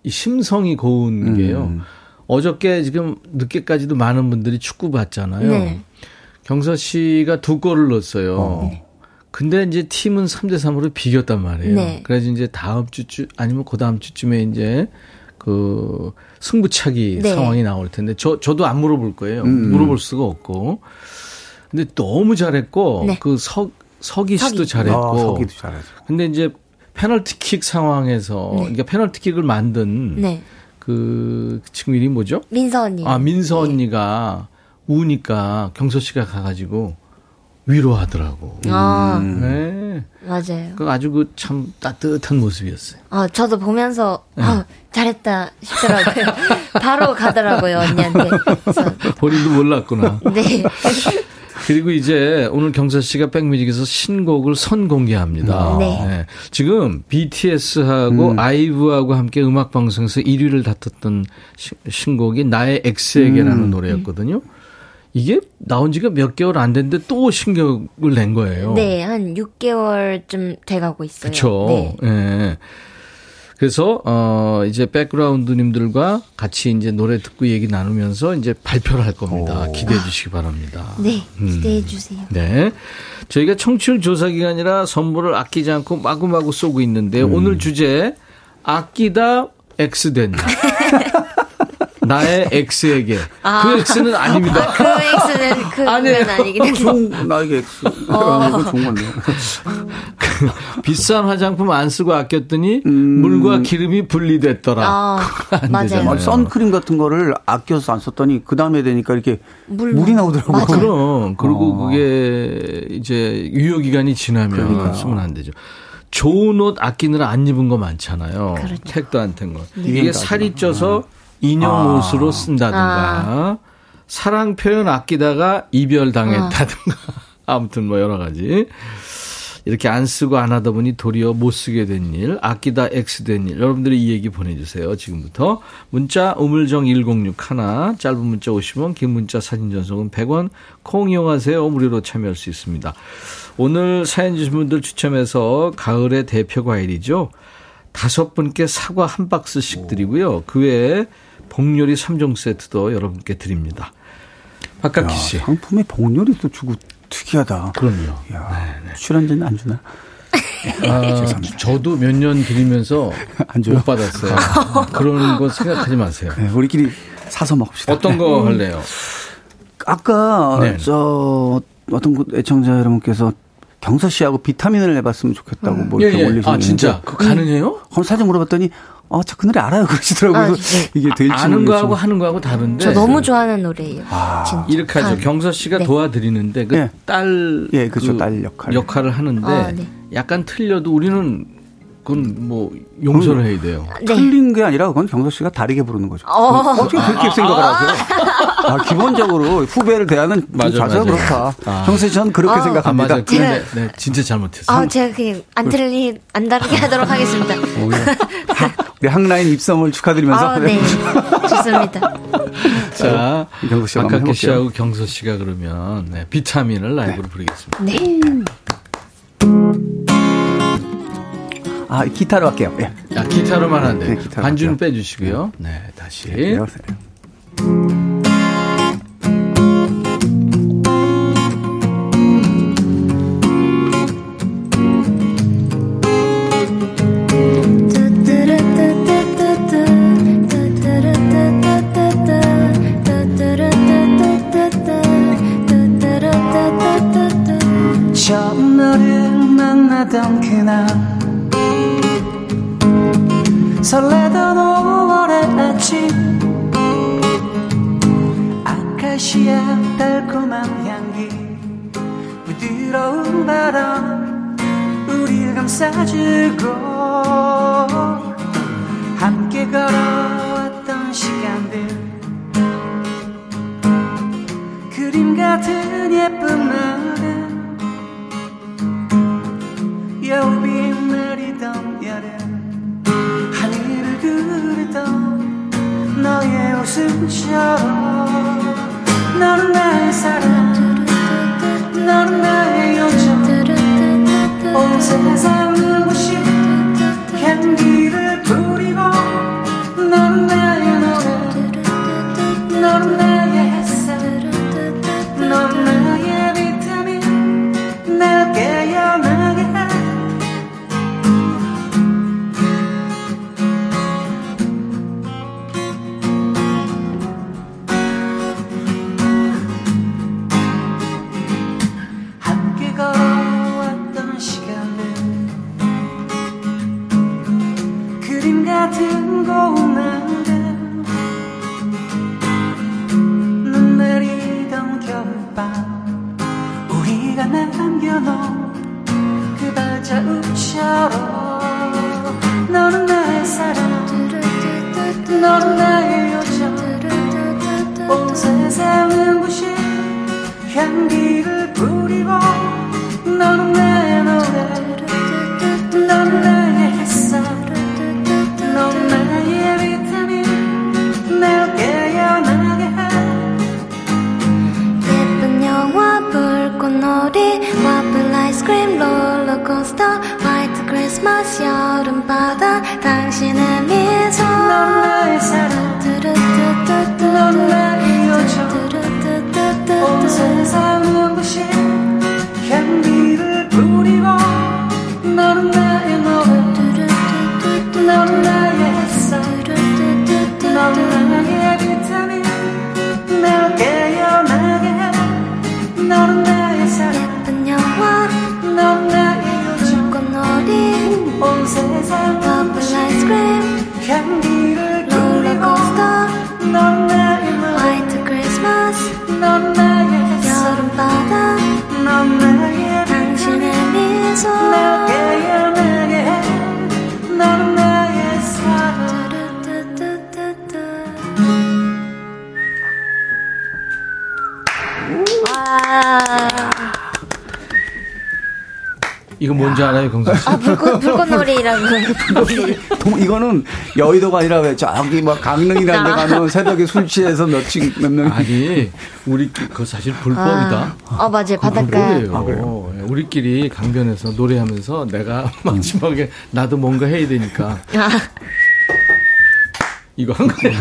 이 심성이 고운 게요. 음. 어저께 지금 늦게까지도 많은 분들이 축구 봤잖아요. 네. 경서 씨가 두 골을 넣었어요. 어. 근데 이제 팀은 3대 3으로 비겼단 말이에요. 네. 그래서 이제 다음 주쯤 아니면 그 다음 주쯤에 이제 그 승부차기 네. 상황이 나올 텐데 저 저도 안 물어볼 거예요. 음. 물어볼 수가 없고. 근데 너무 잘했고 네. 그석 서기 씨도 잘했고. 아, 서기도 잘하죠. 근데 이제 페널티킥 상황에서 네. 그러니까 페널티킥을 만든 네. 그 친구 이름이 뭐죠? 민서 언니. 아 민서 네. 언니가 우니까 경서 씨가 가가지고 위로하더라고. 아, 네. 맞아요. 그 아주 그 참 따뜻한 모습이었어요. 아, 저도 보면서 네. 아, 잘했다 싶더라고요. 바로 가더라고요 언니한테. 본인도 몰랐구나. 네. 그리고 이제 오늘 경서 씨가 백뮤직에서 신곡을 선공개합니다. 네. 네. 지금 BTS하고 음. 아이브하고 함께 음악 방송에서 1위를 다퉜던 신곡이 나의 엑스에게라는 음. 노래였거든요. 이게 나온 지가 몇 개월 안 됐는데 또 신곡을 낸 거예요. 네, 한 6개월쯤 돼가고 있어요. 그렇죠. 네. 네. 그래서 어 이제 백그라운드님들과 같이 이제 노래 듣고 얘기 나누면서 이제 발표를 할 겁니다. 오. 기대해 주시기 바랍니다. 네, 기대해 주세요. 음. 네. 저희가 청취율 조사 기간이라 선물을 아끼지 않고 마구마구 쏘고 있는데 음. 오늘 주제 아끼다 엑스된 나의 X에게. 아. 그 X는 아닙니다. 그 X는 그 아니에요. 아니긴 해 좋은, 나에게 X. 어. 이거 좋은 건데. 그 비싼 화장품 안 쓰고 아꼈더니 음. 물과 기름이 분리됐더라. 아, 맞아요. 아, 선크림 같은 거를 아껴서 안 썼더니 그 다음에 되니까 이렇게 물, 물이 나오더라고요. 맞아요. 그럼. 그리고 어. 그게 이제 유효기간이 지나면 그러니까. 쓰면 안 되죠. 좋은 옷 아끼느라 안 입은 거 많잖아요. 그렇죠. 택도 안된 거. 네. 이게 살이 쪄서 인형 아. 옷으로 쓴다든가 아. 사랑 표현 아끼다가 이별 당했다든가 아. 아무튼 뭐 여러 가지 이렇게 안 쓰고 안 하다 보니 도리어 못 쓰게 된 일, 아끼다 X 된 일, 여러분들이 이 얘기 보내주세요. 지금부터. 문자, 우물정 1061, 짧은 문자 50원, 긴 문자 사진 전송은 100원, 콩 이용하세요. 무료로 참여할 수 있습니다. 오늘 사연 주신 분들 추첨해서 가을의 대표 과일이죠. 다섯 분께 사과 한 박스씩 드리고요. 그 외에 복요리 3종 세트도 여러분께 드립니다. 박학기 씨. 상품에 복요리 도 주고 특이하다. 그럼요. 야, 네, 네. 술한잔 안 주나? 아, 저도 몇 년 드리면서 못 받았어요. 그런 거 생각하지 마세요. 네, 우리끼리 사서 먹읍시다. 어떤 거 할래요? 아까 네. 저 어떤 애청자 여러분께서 경서 씨하고 비타민을 내봤으면 좋겠다고 음. 뭐 이렇게 예, 예. 올리셨는데 아 진짜 그 가능해요? 그럼 사진 물어봤더니 어, 저 그 노래 알아요 그러시더라고요. 아, 네. 이게 될지 아는 거하고 하는 거하고 다른데. 저 너무 좋아하는 노래예요. 아, 진짜. 이렇게 하죠. 경서 씨가 네. 도와드리는데 그 딸 예, 예, 그렇죠. 그 딸 역할 역할을 하는데 아, 네. 약간 틀려도 우리는 그건 뭐 용서를 해야 돼요. 네. 틀린 게 아니라 그건 경서 씨가 다르게 부르는 거죠. 어. 어떻게 그렇게 아. 생각을 하세요? 아, 기본적으로 후배를 대하는 맞아, 자세가 맞아. 그렇다. 아. 경서 씨 저는 그렇게 어. 생각합니다. 아, 맞아. 그런데 네, 진짜 잘못했어요. 아, 제가 그냥 안 틀리 안 다르게 하도록 하겠습니다. 우리 항라인 입성을 축하드리면서. 아, 네. 좋습니다. 자, 경서 씨가 박학기 씨하고 경서 씨가 그러면 네, 비타민을 라이브로 네. 부르겠습니다. 네. 아, 기타로 할게요. 예. 아, 기타로만 한대. 네, 기타로 반주는 할게요. 빼주시고요. 네, 다시. 네, 바람 우리를 감싸주고 함께 걸어왔던 시간들. 그림 같은 예쁜 날은 여우비 내리던 여름 너의 웃음처럼 너는 나의 사랑. 너는 나의 온 세상 경선 씨? 아, 불꽃, 불꽃놀이라고. 불꽃놀이. 이거는 여의도가 아니라 왜 저기 뭐 강릉이라는 데 가면 새벽에 술 취해서 몇층 몇 명. 아니, 우리 그거 사실 불법이다. 아, 어, 맞아요. 바닷가. 아, 그래요? 예. 네, 우리끼리 강변에서 노래하면서 내가 마지막에 나도 뭔가 해야 되니까 아. 이거 한 거야.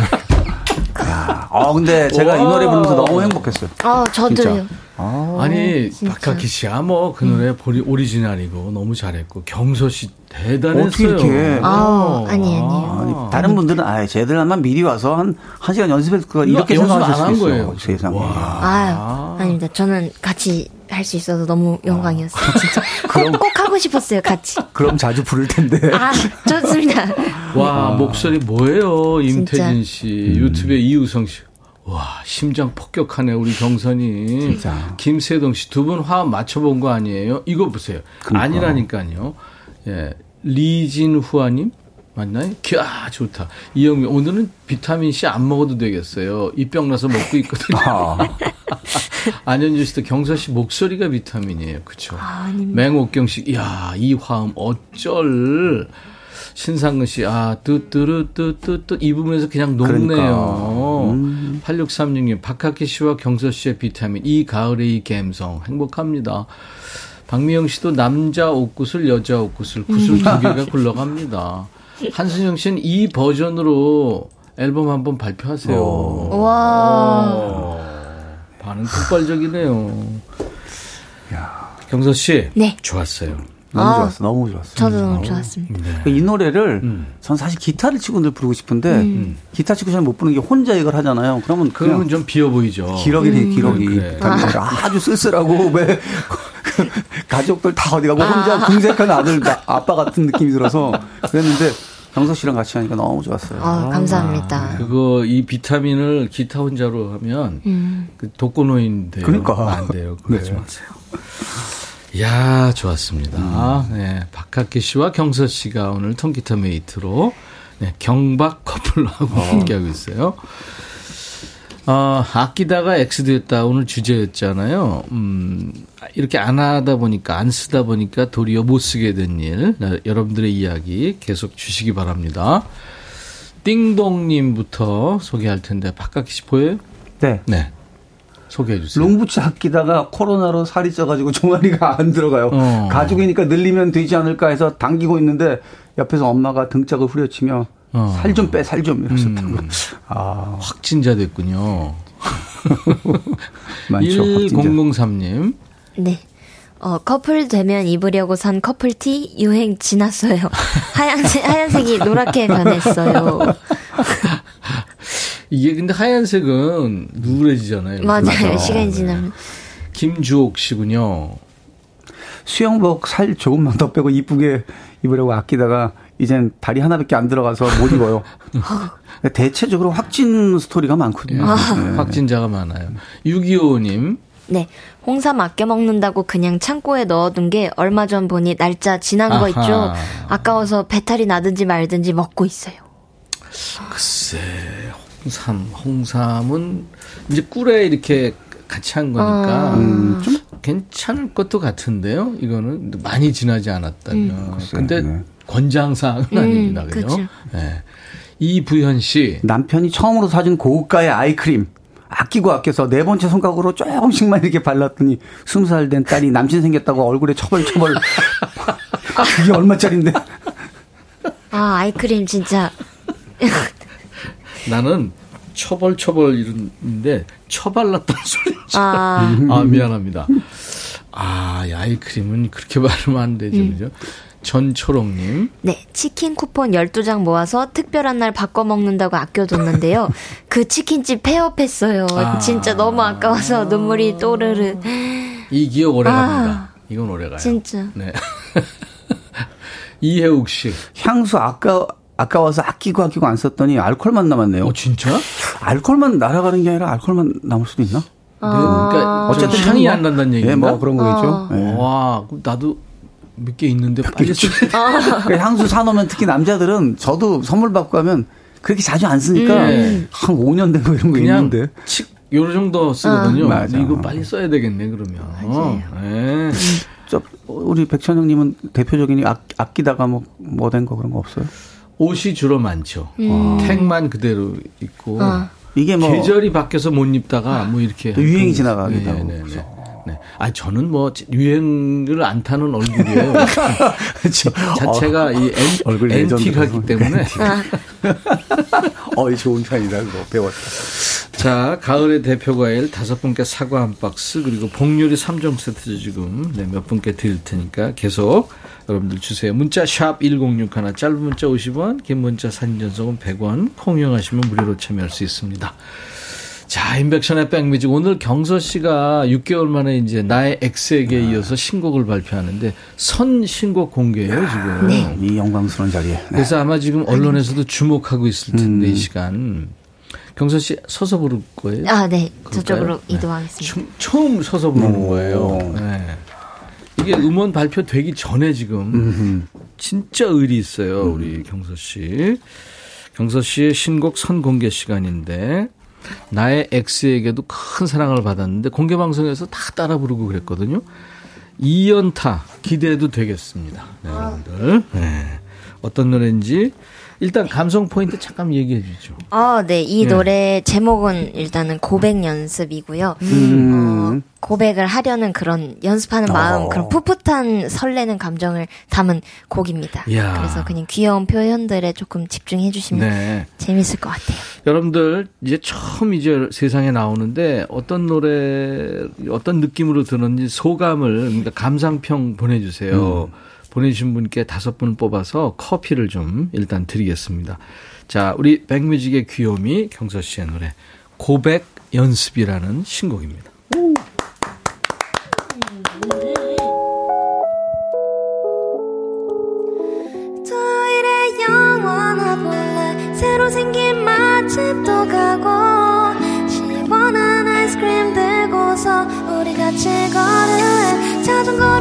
야, 아 근데 제가 이 노래 부르면서 너무 행복했어요. 아 저도요. 아, 니 박하키 씨야 뭐 그 노래 음. 오리지널이고 너무 잘했고 경서 씨 대단했어요. 어떻게 이렇게? 아, 아니 아니에요. 아니, 다른 분들은 아 쟤들만 미리 와서 한 한 시간 연습했을 거 이렇게 생각하실 수 있어요. 세상에. 아, 아닙니다. 저는 같이 할 수 있어서 너무 영광이었어요. 진짜 그럼, 꼭, 꼭 하고 싶었어요. 같이. 그럼 자주 부를 텐데. 아 좋습니다. 와 목소리 뭐예요, 임태진 씨, 음. 유튜브에 이우성 씨. 와, 심장 폭격하네, 우리 경선이. 진짜. 김세동 씨, 두 분 화음 맞춰본 거 아니에요? 이거 보세요. 그러니까. 아니라니까요. 예. 리진후아님? 맞나요? 아, 좋다. 이영미, 오늘은 비타민 C 안 먹어도 되겠어요. 입병 나서 먹고 있거든요. 아. 안현주 씨도 경서 씨 목소리가 비타민이에요. 그쵸? 아, 맹옥경 씨, 이야, 이 화음 어쩔. 신상근 씨, 아, 뚜뚜루뚜뚜뚜 이 부분에서 그냥 녹네요. 그러니까. 음. 8636님, 박학기 씨와 경서 씨의 비타민, 이 가을의 감성, 행복합니다. 박미영 씨도 남자 옷구슬, 여자 옷구슬, 구슬 두 개가 굴러갑니다. 한순영 씨는 이 버전으로 앨범 한번 발표하세요. 와. 반응 폭발적이네요. 야. 경서 씨. 네. 좋았어요. 너무 아, 좋았어, 너무 좋았어. 저도 너무 음. 좋았습니다. 네. 그러니까 이 노래를 음. 전 사실 기타를 치고 늘 부르고 싶은데 음. 기타 치고 잘 못 부르는 게 혼자 이걸 하잖아요. 그러면 그러면 좀 비어 보이죠. 기러기네, 음. 기러기. 그래. 아. 주 쓸쓸하고 왜 가족들 다 어디 가고 혼자 아. 궁색한 아들, 아빠 같은 느낌이 들어서 그랬는데 정석 씨랑 같이 하니까 너무 좋았어요. 아, 감사합니다. 아, 그거 이 비타민을 기타 혼자로 하면 음. 그 독거노인 돼요. 그러니까 안 돼요. 그러지 네. 마세요. 야 좋았습니다. 음. 네, 박학기 씨와 경서 씨가 오늘 통기타 메이트로 네, 경박 커플로 하고 어. 함께하고 있어요. 어, 아끼다가 엑스됐다 오늘 주제였잖아요. 음, 이렇게 안 하다 보니까 안 쓰다 보니까 도리어 못 쓰게 된 일, 여러분들의 이야기 계속 주시기 바랍니다. 띵동님부터 소개할 텐데 박학기 씨 보여요? 네. 네. 소개해 주세요. 롱부츠 아끼다가 코로나로 살이 쪄가지고 종아리가 안 들어가요. 어. 가족이니까 늘리면 되지 않을까 해서 당기고 있는데 옆에서 엄마가 등짝을 후려치며 어. 살좀 빼, 살 좀 이러셨다고. 음. 아. 확진자 됐군요. 많죠. 1003님. 네. 어, 커플 되면 입으려고 산 커플티 유행 지났어요. 하얀색, 하얀색이 노랗게 변했어요. 이게 근데 하얀색은 누래지잖아요. 맞아요. 맞아. 시간이 지나면. 김주옥 씨군요. 수영복 살 조금만 더 빼고 이쁘게 입으려고 아끼다가 이젠 다리 하나밖에 안 들어가서 못 입어요. 대체적으로 확진 스토리가 많거든요. 아. 네. 확진자가 많아요. 625님. 네. 홍삼 아껴 먹는다고 그냥 창고에 넣어둔 게 얼마 전 보니 날짜 지난 아하. 거 있죠. 아까워서 배탈이 나든지 말든지 먹고 있어요. 글쎄, 홍삼, 홍삼은 이제 꿀에 이렇게 같이 한 거니까 어. 음, 좀 괜찮을 것도 같은데요. 이거는 많이 지나지 않았다면. 음. 근데 네. 권장사항은 음, 아닙니다. 그죠? 그렇죠. 네. 이부현 씨. 남편이 처음으로 사준 고가의 아이크림. 아끼고 아껴서 네 번째 손가락으로 조금씩만 이렇게 발랐더니 스무 살 된 딸이 남친 생겼다고 얼굴에 처벌처벌. 그게 얼마짜린데? 아, 아이크림 진짜. 나는 처벌처벌 이런데 처발랐던 소리지. 아. 아, 미안합니다. 아, 아이크림은 그렇게 바르면 안 되죠, 음. 그죠? 전초롱님. 네, 치킨 쿠폰 12장 모아서 특별한 날 바꿔 먹는다고 아껴뒀는데요. 그 치킨집 폐업했어요. 아. 진짜 너무 아까워서 눈물이 또르르. 이 기억 오래 갑니다. 아. 이건 오래 가요. 진짜. 네. 이혜욱 씨. 향수 아까 아까워서 아끼고 아끼고 안 썼더니 알콜만 남았네요. 어, 진짜? 알콜만 날아가는 게 아니라 알콜만 남을 수도 있나? 아. 네. 그러니까 어쨌든 향이 안 난다는 얘기인가? 네, 뭐 그런 거겠죠. 아. 네. 와, 나도 몇 개 있는데 빨리 쓰. 그 향수 사놓으면 특히 남자들은 저도 선물 받고 가면 그렇게 자주 안 쓰니까 음. 한 5년 된 거 이런 거 있는데. 칙, 요 정도 쓰거든요. 어. 맞아. 이거 빨리 써야 되겠네 그러면. 맞아요. 네. 저 우리 백천영님은 대표적인 악, 아끼다가 뭐 뭐 된 거 그런 거 없어요? 옷이 주로 많죠. 음. 택만 그대로 있고. 어. 이게 뭐 계절이 바뀌어서 못 입다가 뭐 이렇게 유행이 지나가기도 하고. 네, 네, 네. 네. 아 저는 뭐 유행을 안 타는 얼굴이에요. 그렇죠. 자체가 어, 이 엔, 얼굴 엔티가기 때문에. 어, 이 좋은 편이다. 그거 배웠다. 자, 가을의 대표 과일 다섯 분께 사과 한 박스 그리고 복요리 3종 세트 지금 네, 몇 분께 드릴 테니까 계속 여러분들 주세요. 문자 샵 1061, 짧은 문자 50원, 긴 문자 사진 전송은 100원, 콩 이용하시면 무료로 참여할 수 있습니다. 자, 인백션의 백뮤직. 오늘 경서 씨가 6개월 만에 이제 나의 엑스에게 아. 이어서 신곡을 발표하는데 선 신곡 공개예요, 지금. 네. 이 영광스러운 자리에. 네. 그래서 아마 지금 언론에서도 주목하고 있을 텐데, 음. 이 시간. 경서 씨 서서 부를 거예요? 아, 네. 그럴까요? 저쪽으로 네. 이동하겠습니다. 처음 서서 부르는 거예요. 네. 이게 음원 발표되기 전에 지금 진짜 의리 있어요, 우리 경서 씨. 경서 씨의 신곡 선공개 시간인데 나의 엑스에게도 큰 사랑을 받았는데 공개 방송에서 다 따라 부르고 그랬거든요. 2연타 기대해도 되겠습니다. 네, 여러분들. 네. 어떤 노래인지 일단 감성 포인트 잠깐 얘기해 주죠. 어, 네. 이 네. 노래 제목은 일단은 고백 연습이고요. 음. 어, 고백을 하려는 그런 연습하는 마음, 어. 그런 풋풋한 설레는 감정을 담은 곡입니다. 야. 그래서 그냥 귀여운 표현들에 조금 집중해 주시면 네. 재밌을 것 같아요. 여러분들 이제 처음 이제 세상에 나오는데 어떤 노래, 어떤 느낌으로 들었는지 소감을 그러니까 감상평 보내주세요. 음. 보내주신 분께 다섯 분 뽑아서 커피를 좀 일단 드리겠습니다. 자, 우리 백뮤직의 귀요미 경서 씨의 노래 고백 연습이라는 신곡입니다. 토요일에 영화나 볼래 새로 생긴 맛집도 가고 시원한 아이스크림 들고서 우리 같이 걸을래 자전거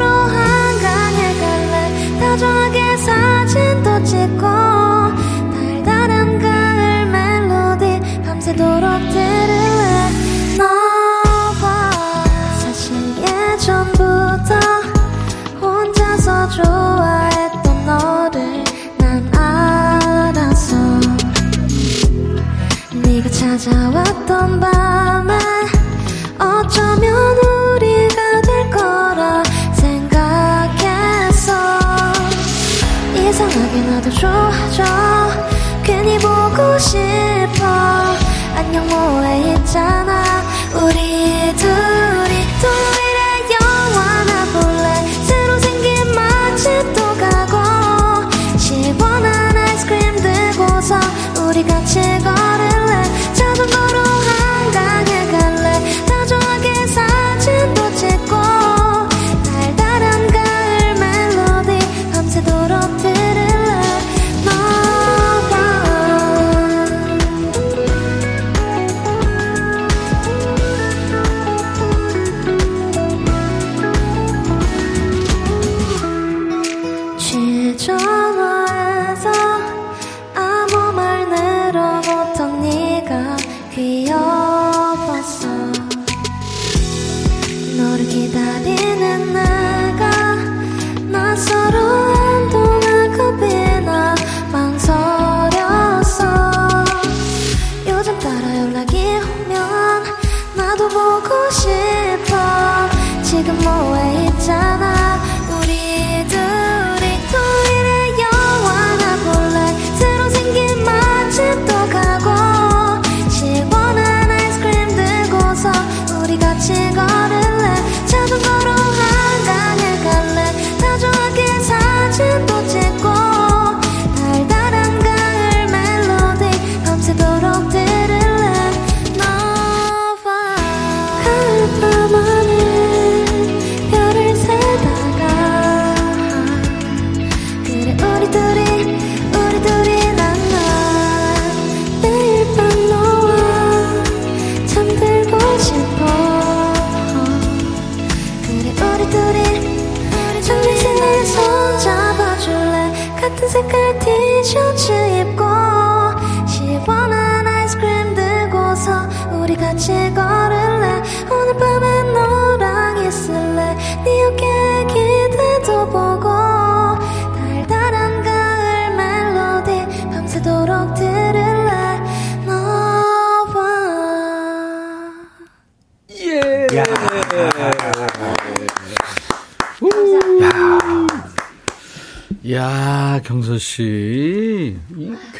씨.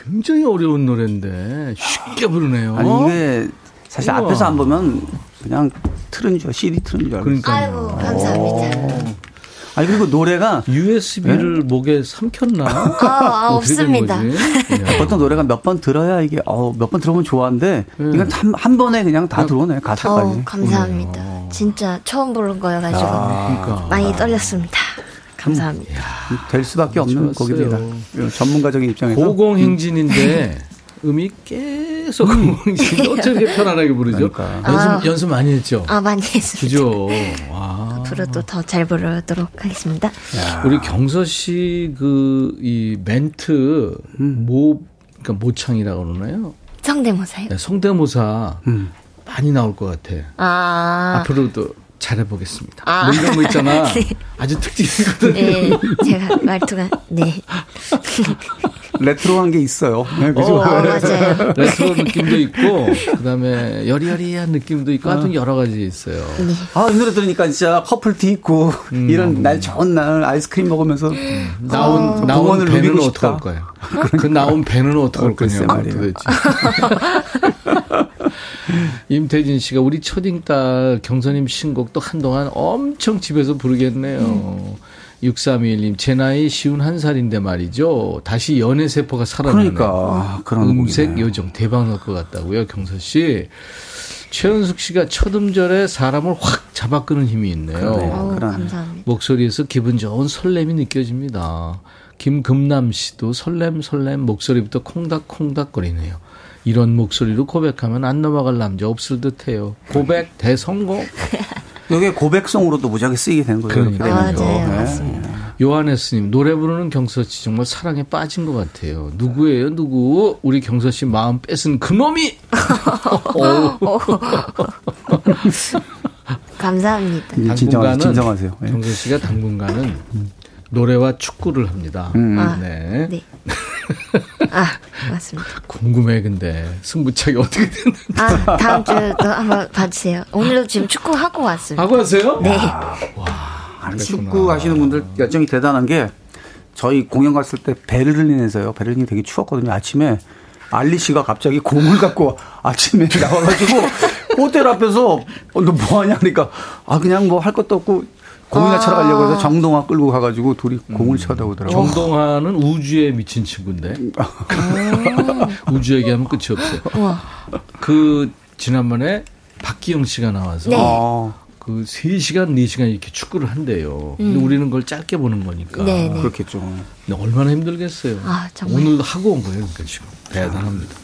굉장히 어려운 노래인데 쉽게 부르네요. 아니 이게 사실 우와. 앞에서 안 보면 그냥 틀은 줄 CD 틀은 줄 알고. 그러니까. 아이고 감사합니다. 아니 그리고 노래가 USB를 네? 목에 삼켰나? 아, 아 없습니다. 어떤 노래가 몇 번 들어야 이게 어, 몇 번 들어보면 좋아한데 네. 이건 한, 한 번에 그냥 다 들어오네 가사까지. 어, 감사합니다. 오. 진짜 처음 부른 거여가지고 아, 그러니까. 많이 떨렸습니다. 감사합니다. 음, 될 수밖에 없는. 곡입니다. 전문가적인 입장에서 고공행진인데 음이 계속 고공행진 어떻게 편안하게 부르죠? 그러니까. 연습 아, 연습 많이 했죠. 아 많이 했습니다. 그죠. 와. 앞으로 또 더 잘 부르도록 하겠습니다. 야. 우리 경서 씨 그 이 멘트 음. 모 그러니까 모창이라고 그러나요? 성대모사요? 네, 성대모사 음. 많이 나올 것 같아. 아. 앞으로도 잘해보겠습니다. 아. 뭐 이런 거 있잖아. 네. 아주 특징이거든요. 네, 제가 말투가, 네. 레트로한 게 있어요. 네, 그죠? 어, 맞아요. 레트로 느낌도 있고, 그 다음에 여리여리한 느낌도 있고, 하여튼 여러 가지 있어요. 네. 아, 이 노래 들으니까 진짜 커플티 입고, 음. 이런 날 좋은 날 아이스크림 먹으면서. 음. 나온, 어. 나온 배는 어떻게 할 거예요? 그 나온 배는 어떻게 할 거냐고 도대체. 임태진 씨가 우리 초딩 딸 경선님 신곡 도 한동안 엄청 집에서 부르겠네요. 음. 6321님, 제 나이 쉬운 한 살인데 말이죠. 다시 연애 세포가 살아나네. 그러니까. 그런 음색 곡이네. 요정 대박 날 것 같다고요, 경서 씨. 최은숙 씨가 첫 음절에 사람을 확 잡아끄는 힘이 있네요. 오, 감사합니다. 목소리에서 기분 좋은 설렘이 느껴집니다. 김금남 씨도 설렘 설렘 목소리부터 콩닥콩닥거리네요. 이런 목소리로 고백하면 안 넘어갈 남자 없을 듯해요. 고백 대성공. 이게 고백송으로도 무지하게 쓰이게 되는 거예요. 그러니까. 아, 네, 네. 맞습니다. 요한네스님 노래 부르는 경서 씨 정말 사랑에 빠진 것 같아요. 누구예요, 누구? 우리 경서 씨 마음 뺏은 그 놈이. 감사합니다. 당분간은 진정하세요. 네. 경서 씨가 당분간은 노래와 축구를 합니다. 음. 아, 네. 네. 아, 맞습니다. 궁금해, 근데. 승부차기 어떻게 됐는지. 아, 다음 주도 한번 봐주세요. 오늘도 지금 축구 하고 왔습니다. 하고 왔어요? 네. 와, 아니, 축구 하시는 분들 열정이 대단한 게 저희 공연 갔을 때 베를린에서요. 베를린이 되게 추웠거든요. 아침에 알리 씨가 갑자기 공을 갖고 아침에 나와가지고 호텔 앞에서 어, 너 뭐하냐 그러니까 아 그냥 뭐 할 것도 없고 공이나 아. 차러 가려고 해서 정동화 끌고 가가지고 둘이 음. 공을 쳐다 오더라고요. 정동화는 우주에 미친 친구인데. 우주 얘기하면 끝이 없어요. 우와. 그, 지난번에 박기영 씨가 나와서. 네. 아. 그 3시간, 4시간 이렇게 축구를 한대요. 음. 근데 우리는 그걸 짧게 보는 거니까. 네, 네. 그렇겠죠. 근데 얼마나 힘들겠어요. 아, 오늘 하고 온 거예요. 그러니까 지금. 대단합니다.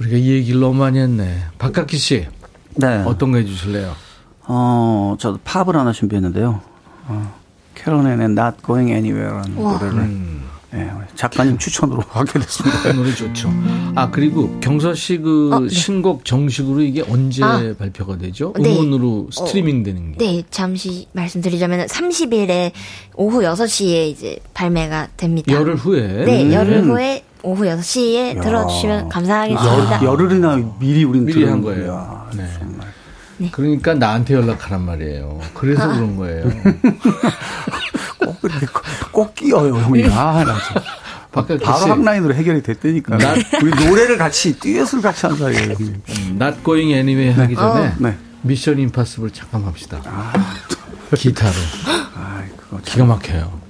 우리가 이 얘기를 너무 많이 했네. 박학기 씨. 네. 어떤 거 해주실래요? 어, 저도 팝을 하나 준비했는데요. 어, 캐롤앤의 Not Going Anywhere라는 노래를 음. 네, 작가님 추천으로 하게 됐습니다. 그 노래 좋죠. 아 그리고 경서 씨그 어, 네. 신곡 정식으로 이게 언제 아, 발표가 되죠? 네. 음원으로 네. 스트리밍 되는 게? 네, 잠시 말씀드리자면 30일에 오후 6시에 이제 발매가 됩니다. 열흘 후에. 네, 음. 열흘 후에 오후 6시에 야. 들어주시면 감사하겠습니다. 열, 흘이나 미리 우린 미리 한 거예요. 네. 정말. 네. 그러니까 나한테 연락하란 말이에요. 그래서 아. 그런 거예요. 꼭 이렇게 꼭 끼어요, 형이. 아, 나 바로 학라인으로 해결이 됐다니까. 나, 우리 노래를 같이, 듀엣을 같이 한 사이에요, 형님. 음, Not Going Anywhere 하기 전에 어. 네. 미션 임파서블 잠깐 합시다. 아, 기타로. 아, 그거 기가 막혀요.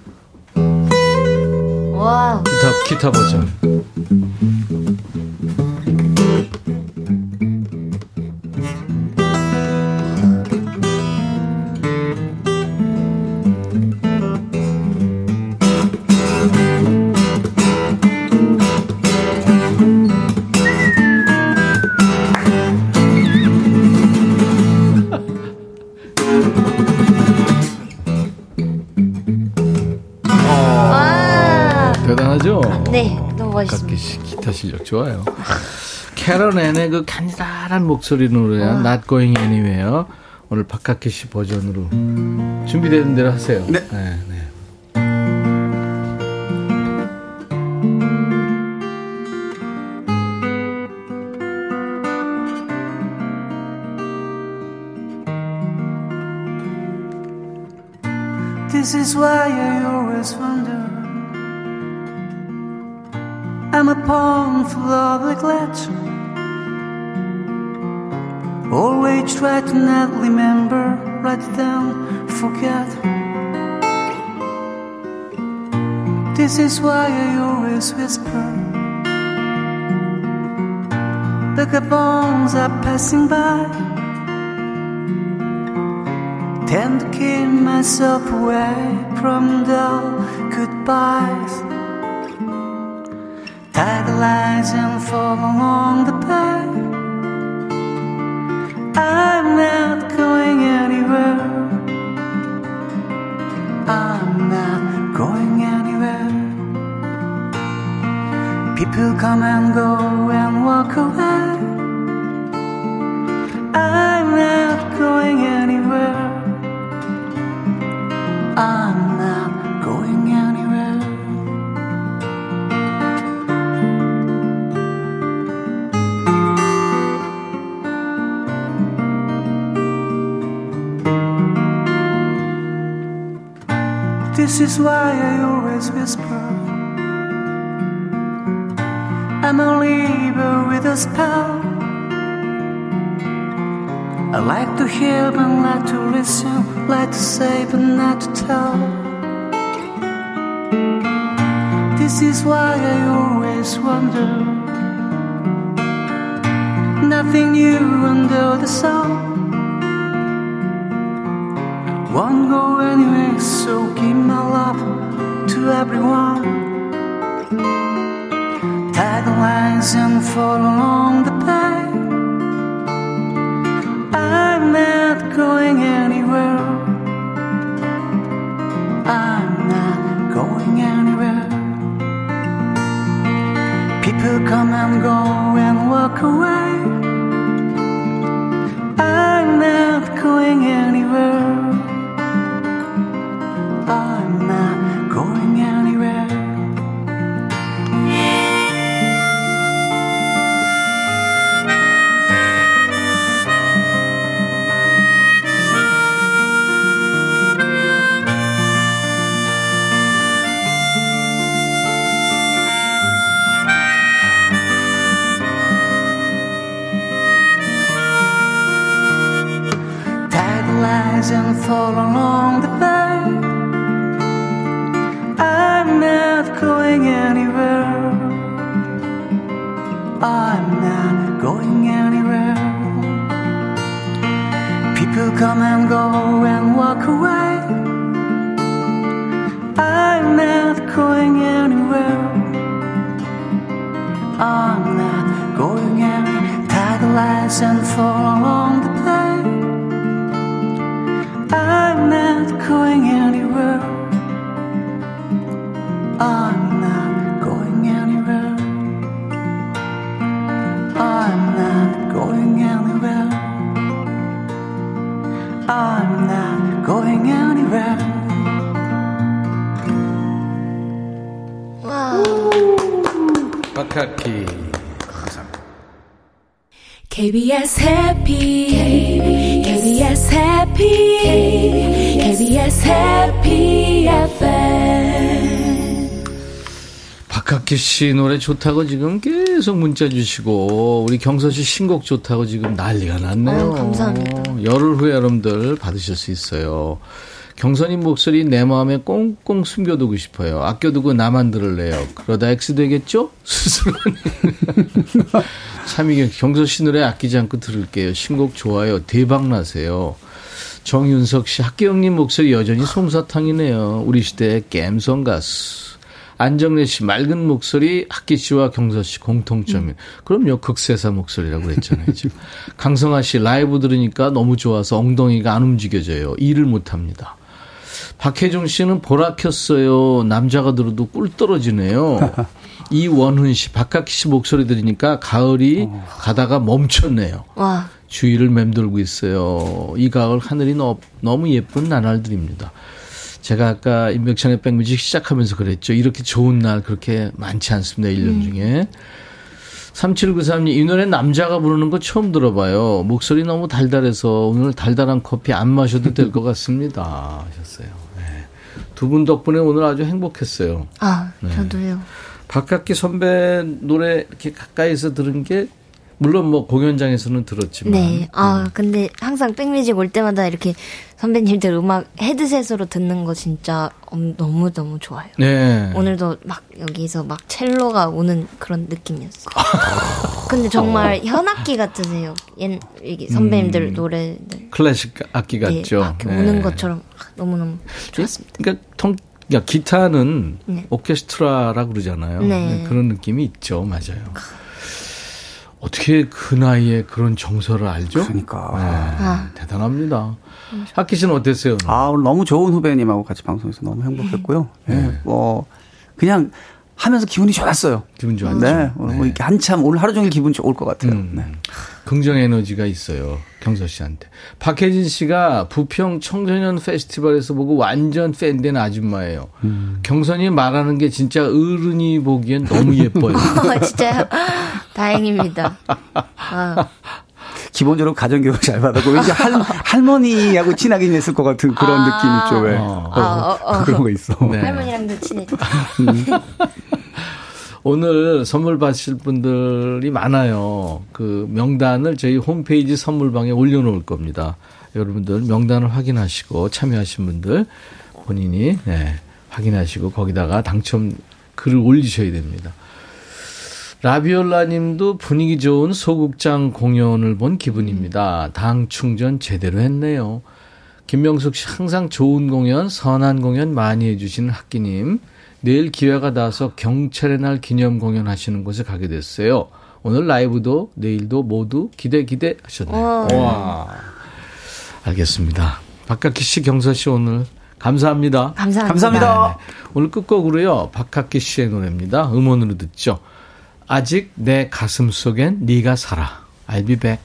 와. 기타, 기타 버전. 기타 실력 좋아요. 캐런 앤의 그 간단한 목소리 노래한 Not Going Anywhere 오늘 박학기 씨 버전으로 준비되는 대로 하세요. 네. 네, 네. This is why I always wonder I'm a full of neglect. Always try to not remember, write it down, forget. This is why I always whisper. The bones are passing by. Tend to keep myself away from dull goodbyes. Lines and fall along the path. I'm not going anywhere. I'm not going anywhere. People come and go is why I always whisper. I'm a leaver with a spell. I like to hear but not to listen, like to say but not to tell. This is why I always wonder. Nothing new under the sun. Won't go anywhere, so to everyone. The lines and fall along come and go and walk away. I'm not going anywhere. I'm not going anywhere. The lines and 박학기. KBS 해피 KBS 해피 KBS 해피 FM 박학기 씨 노래 좋다고 지금 계속 문자 주시고 우리 경서 씨 신곡 좋다고 지금 난리가 났네요. 어, 감사합니다. 열흘 후에 여러분들 받으실 수 있어요. 경선님 목소리 내 마음에 꽁꽁 숨겨두고 싶어요. 아껴두고 나만 들을래요. 그러다 X 되겠죠? 스스로. 참이경 경서 씨 노래 아끼지 않고 들을게요. 신곡 좋아요. 대박 나세요. 정윤석 씨 학기영님 목소리 여전히 솜사탕이네요. 우리 시대의 갬성 가수. 안정래 씨 맑은 목소리 학기 씨와 경서 씨 공통점이. 그럼요 극세사 목소리라고 그랬잖아요. 지금. 강성아 씨 라이브 들으니까 너무 좋아서 엉덩이가 안 움직여져요. 일을 못합니다. 박혜종 씨는 보라 켰어요. 남자가 들어도 꿀 떨어지네요. 이원훈 씨, 박학기 씨 목소리 들으니까 가을이 가다가 멈췄네요. 와. 주위를 맴돌고 있어요. 이 가을 하늘이 너, 너무 예쁜 나날들입니다. 제가 아까 인백션의 백뮤직 시작하면서 그랬죠. 이렇게 좋은 날 그렇게 많지 않습니다. 1년 중에. 3793님, 이 노래 남자가 부르는 거 처음 들어봐요. 목소리 너무 달달해서 오늘 달달한 커피 안 마셔도 될 것 같습니다. 하셨어요. 네. 두분 덕분에 오늘 아주 행복했어요. 아, 네. 저도요. 박학기 선배 노래 이렇게 가까이서 들은 게 물론 뭐 공연장에서는 들었지만. 네. 아, 음. 근데 항상 백뮤직 올 때마다 이렇게 선배님들 음악 헤드셋으로 듣는 거 진짜 너무 너무 좋아요. 네. 오늘도 막 여기서 막 첼로가 오는 그런 느낌이었어요. 근데 정말 어. 현악기 같으세요. 옛, 이게 선배님들 음. 노래들. 클래식 악기 네, 같죠. 네, 오는 것처럼 너무너무 좋았습니다. 그러니까 통, 야, 기타는 네. 오케스트라라 그러잖아요. 네. 그런 느낌이 있죠. 맞아요. 어떻게 그 나이에 그런 정서를 알죠? 그러니까. 네, 아. 대단합니다. 학기 씨는 어땠어요? 아, 오늘 너무 좋은 후배님하고 같이 방송해서 너무 행복했고요. 네. 네. 뭐, 그냥 하면서 기분이 좋았어요. 기분 좋았죠. 네. 오늘 뭐 이렇게 한참 오늘 하루 종일 기분 좋을 것 같아요. 음. 네. 긍정 에너지가 있어요. 경서 씨한테. 박혜진 씨가 부평 청소년 페스티벌에서 보고 완전 팬된 아줌마예요. 음. 경선이 말하는 게 진짜 어른이 보기엔 너무 예뻐요. 어, 진짜요? 다행입니다. 아. 기본적으로 가정교육 잘 받았고 왠지 할, 할머니하고 친하게 지냈을 것 같은 그런 아~ 느낌 있죠 왜 어. 어, 어, 어. 그런 거 있어 네. 할머니랑도 친해 오늘 선물 받으실 분들이 많아요. 그 명단을 저희 홈페이지 선물방에 올려놓을 겁니다. 여러분들 명단을 확인하시고 참여하신 분들 본인이 네, 확인하시고 거기다가 당첨 글을 올리셔야 됩니다. 라비올라 님도 분위기 좋은 소극장 공연을 본 기분입니다. 당 충전 제대로 했네요. 김명숙 씨 항상 좋은 공연, 선한 공연 많이 해주시는 학기님. 내일 기회가 닿아서 경찰의 날 기념 공연 하시는 곳에 가게 됐어요. 오늘 라이브도 내일도 모두 기대 기대 하셨네요. 와. 알겠습니다. 박학기 씨, 경서 씨 오늘 감사합니다. 감사합니다. 감사합니다. 네, 네. 오늘 끝곡으로요. 박학기 씨의 노래입니다. 음원으로 듣죠. 아직 내 가슴 속엔 네가 살아. I'll be back.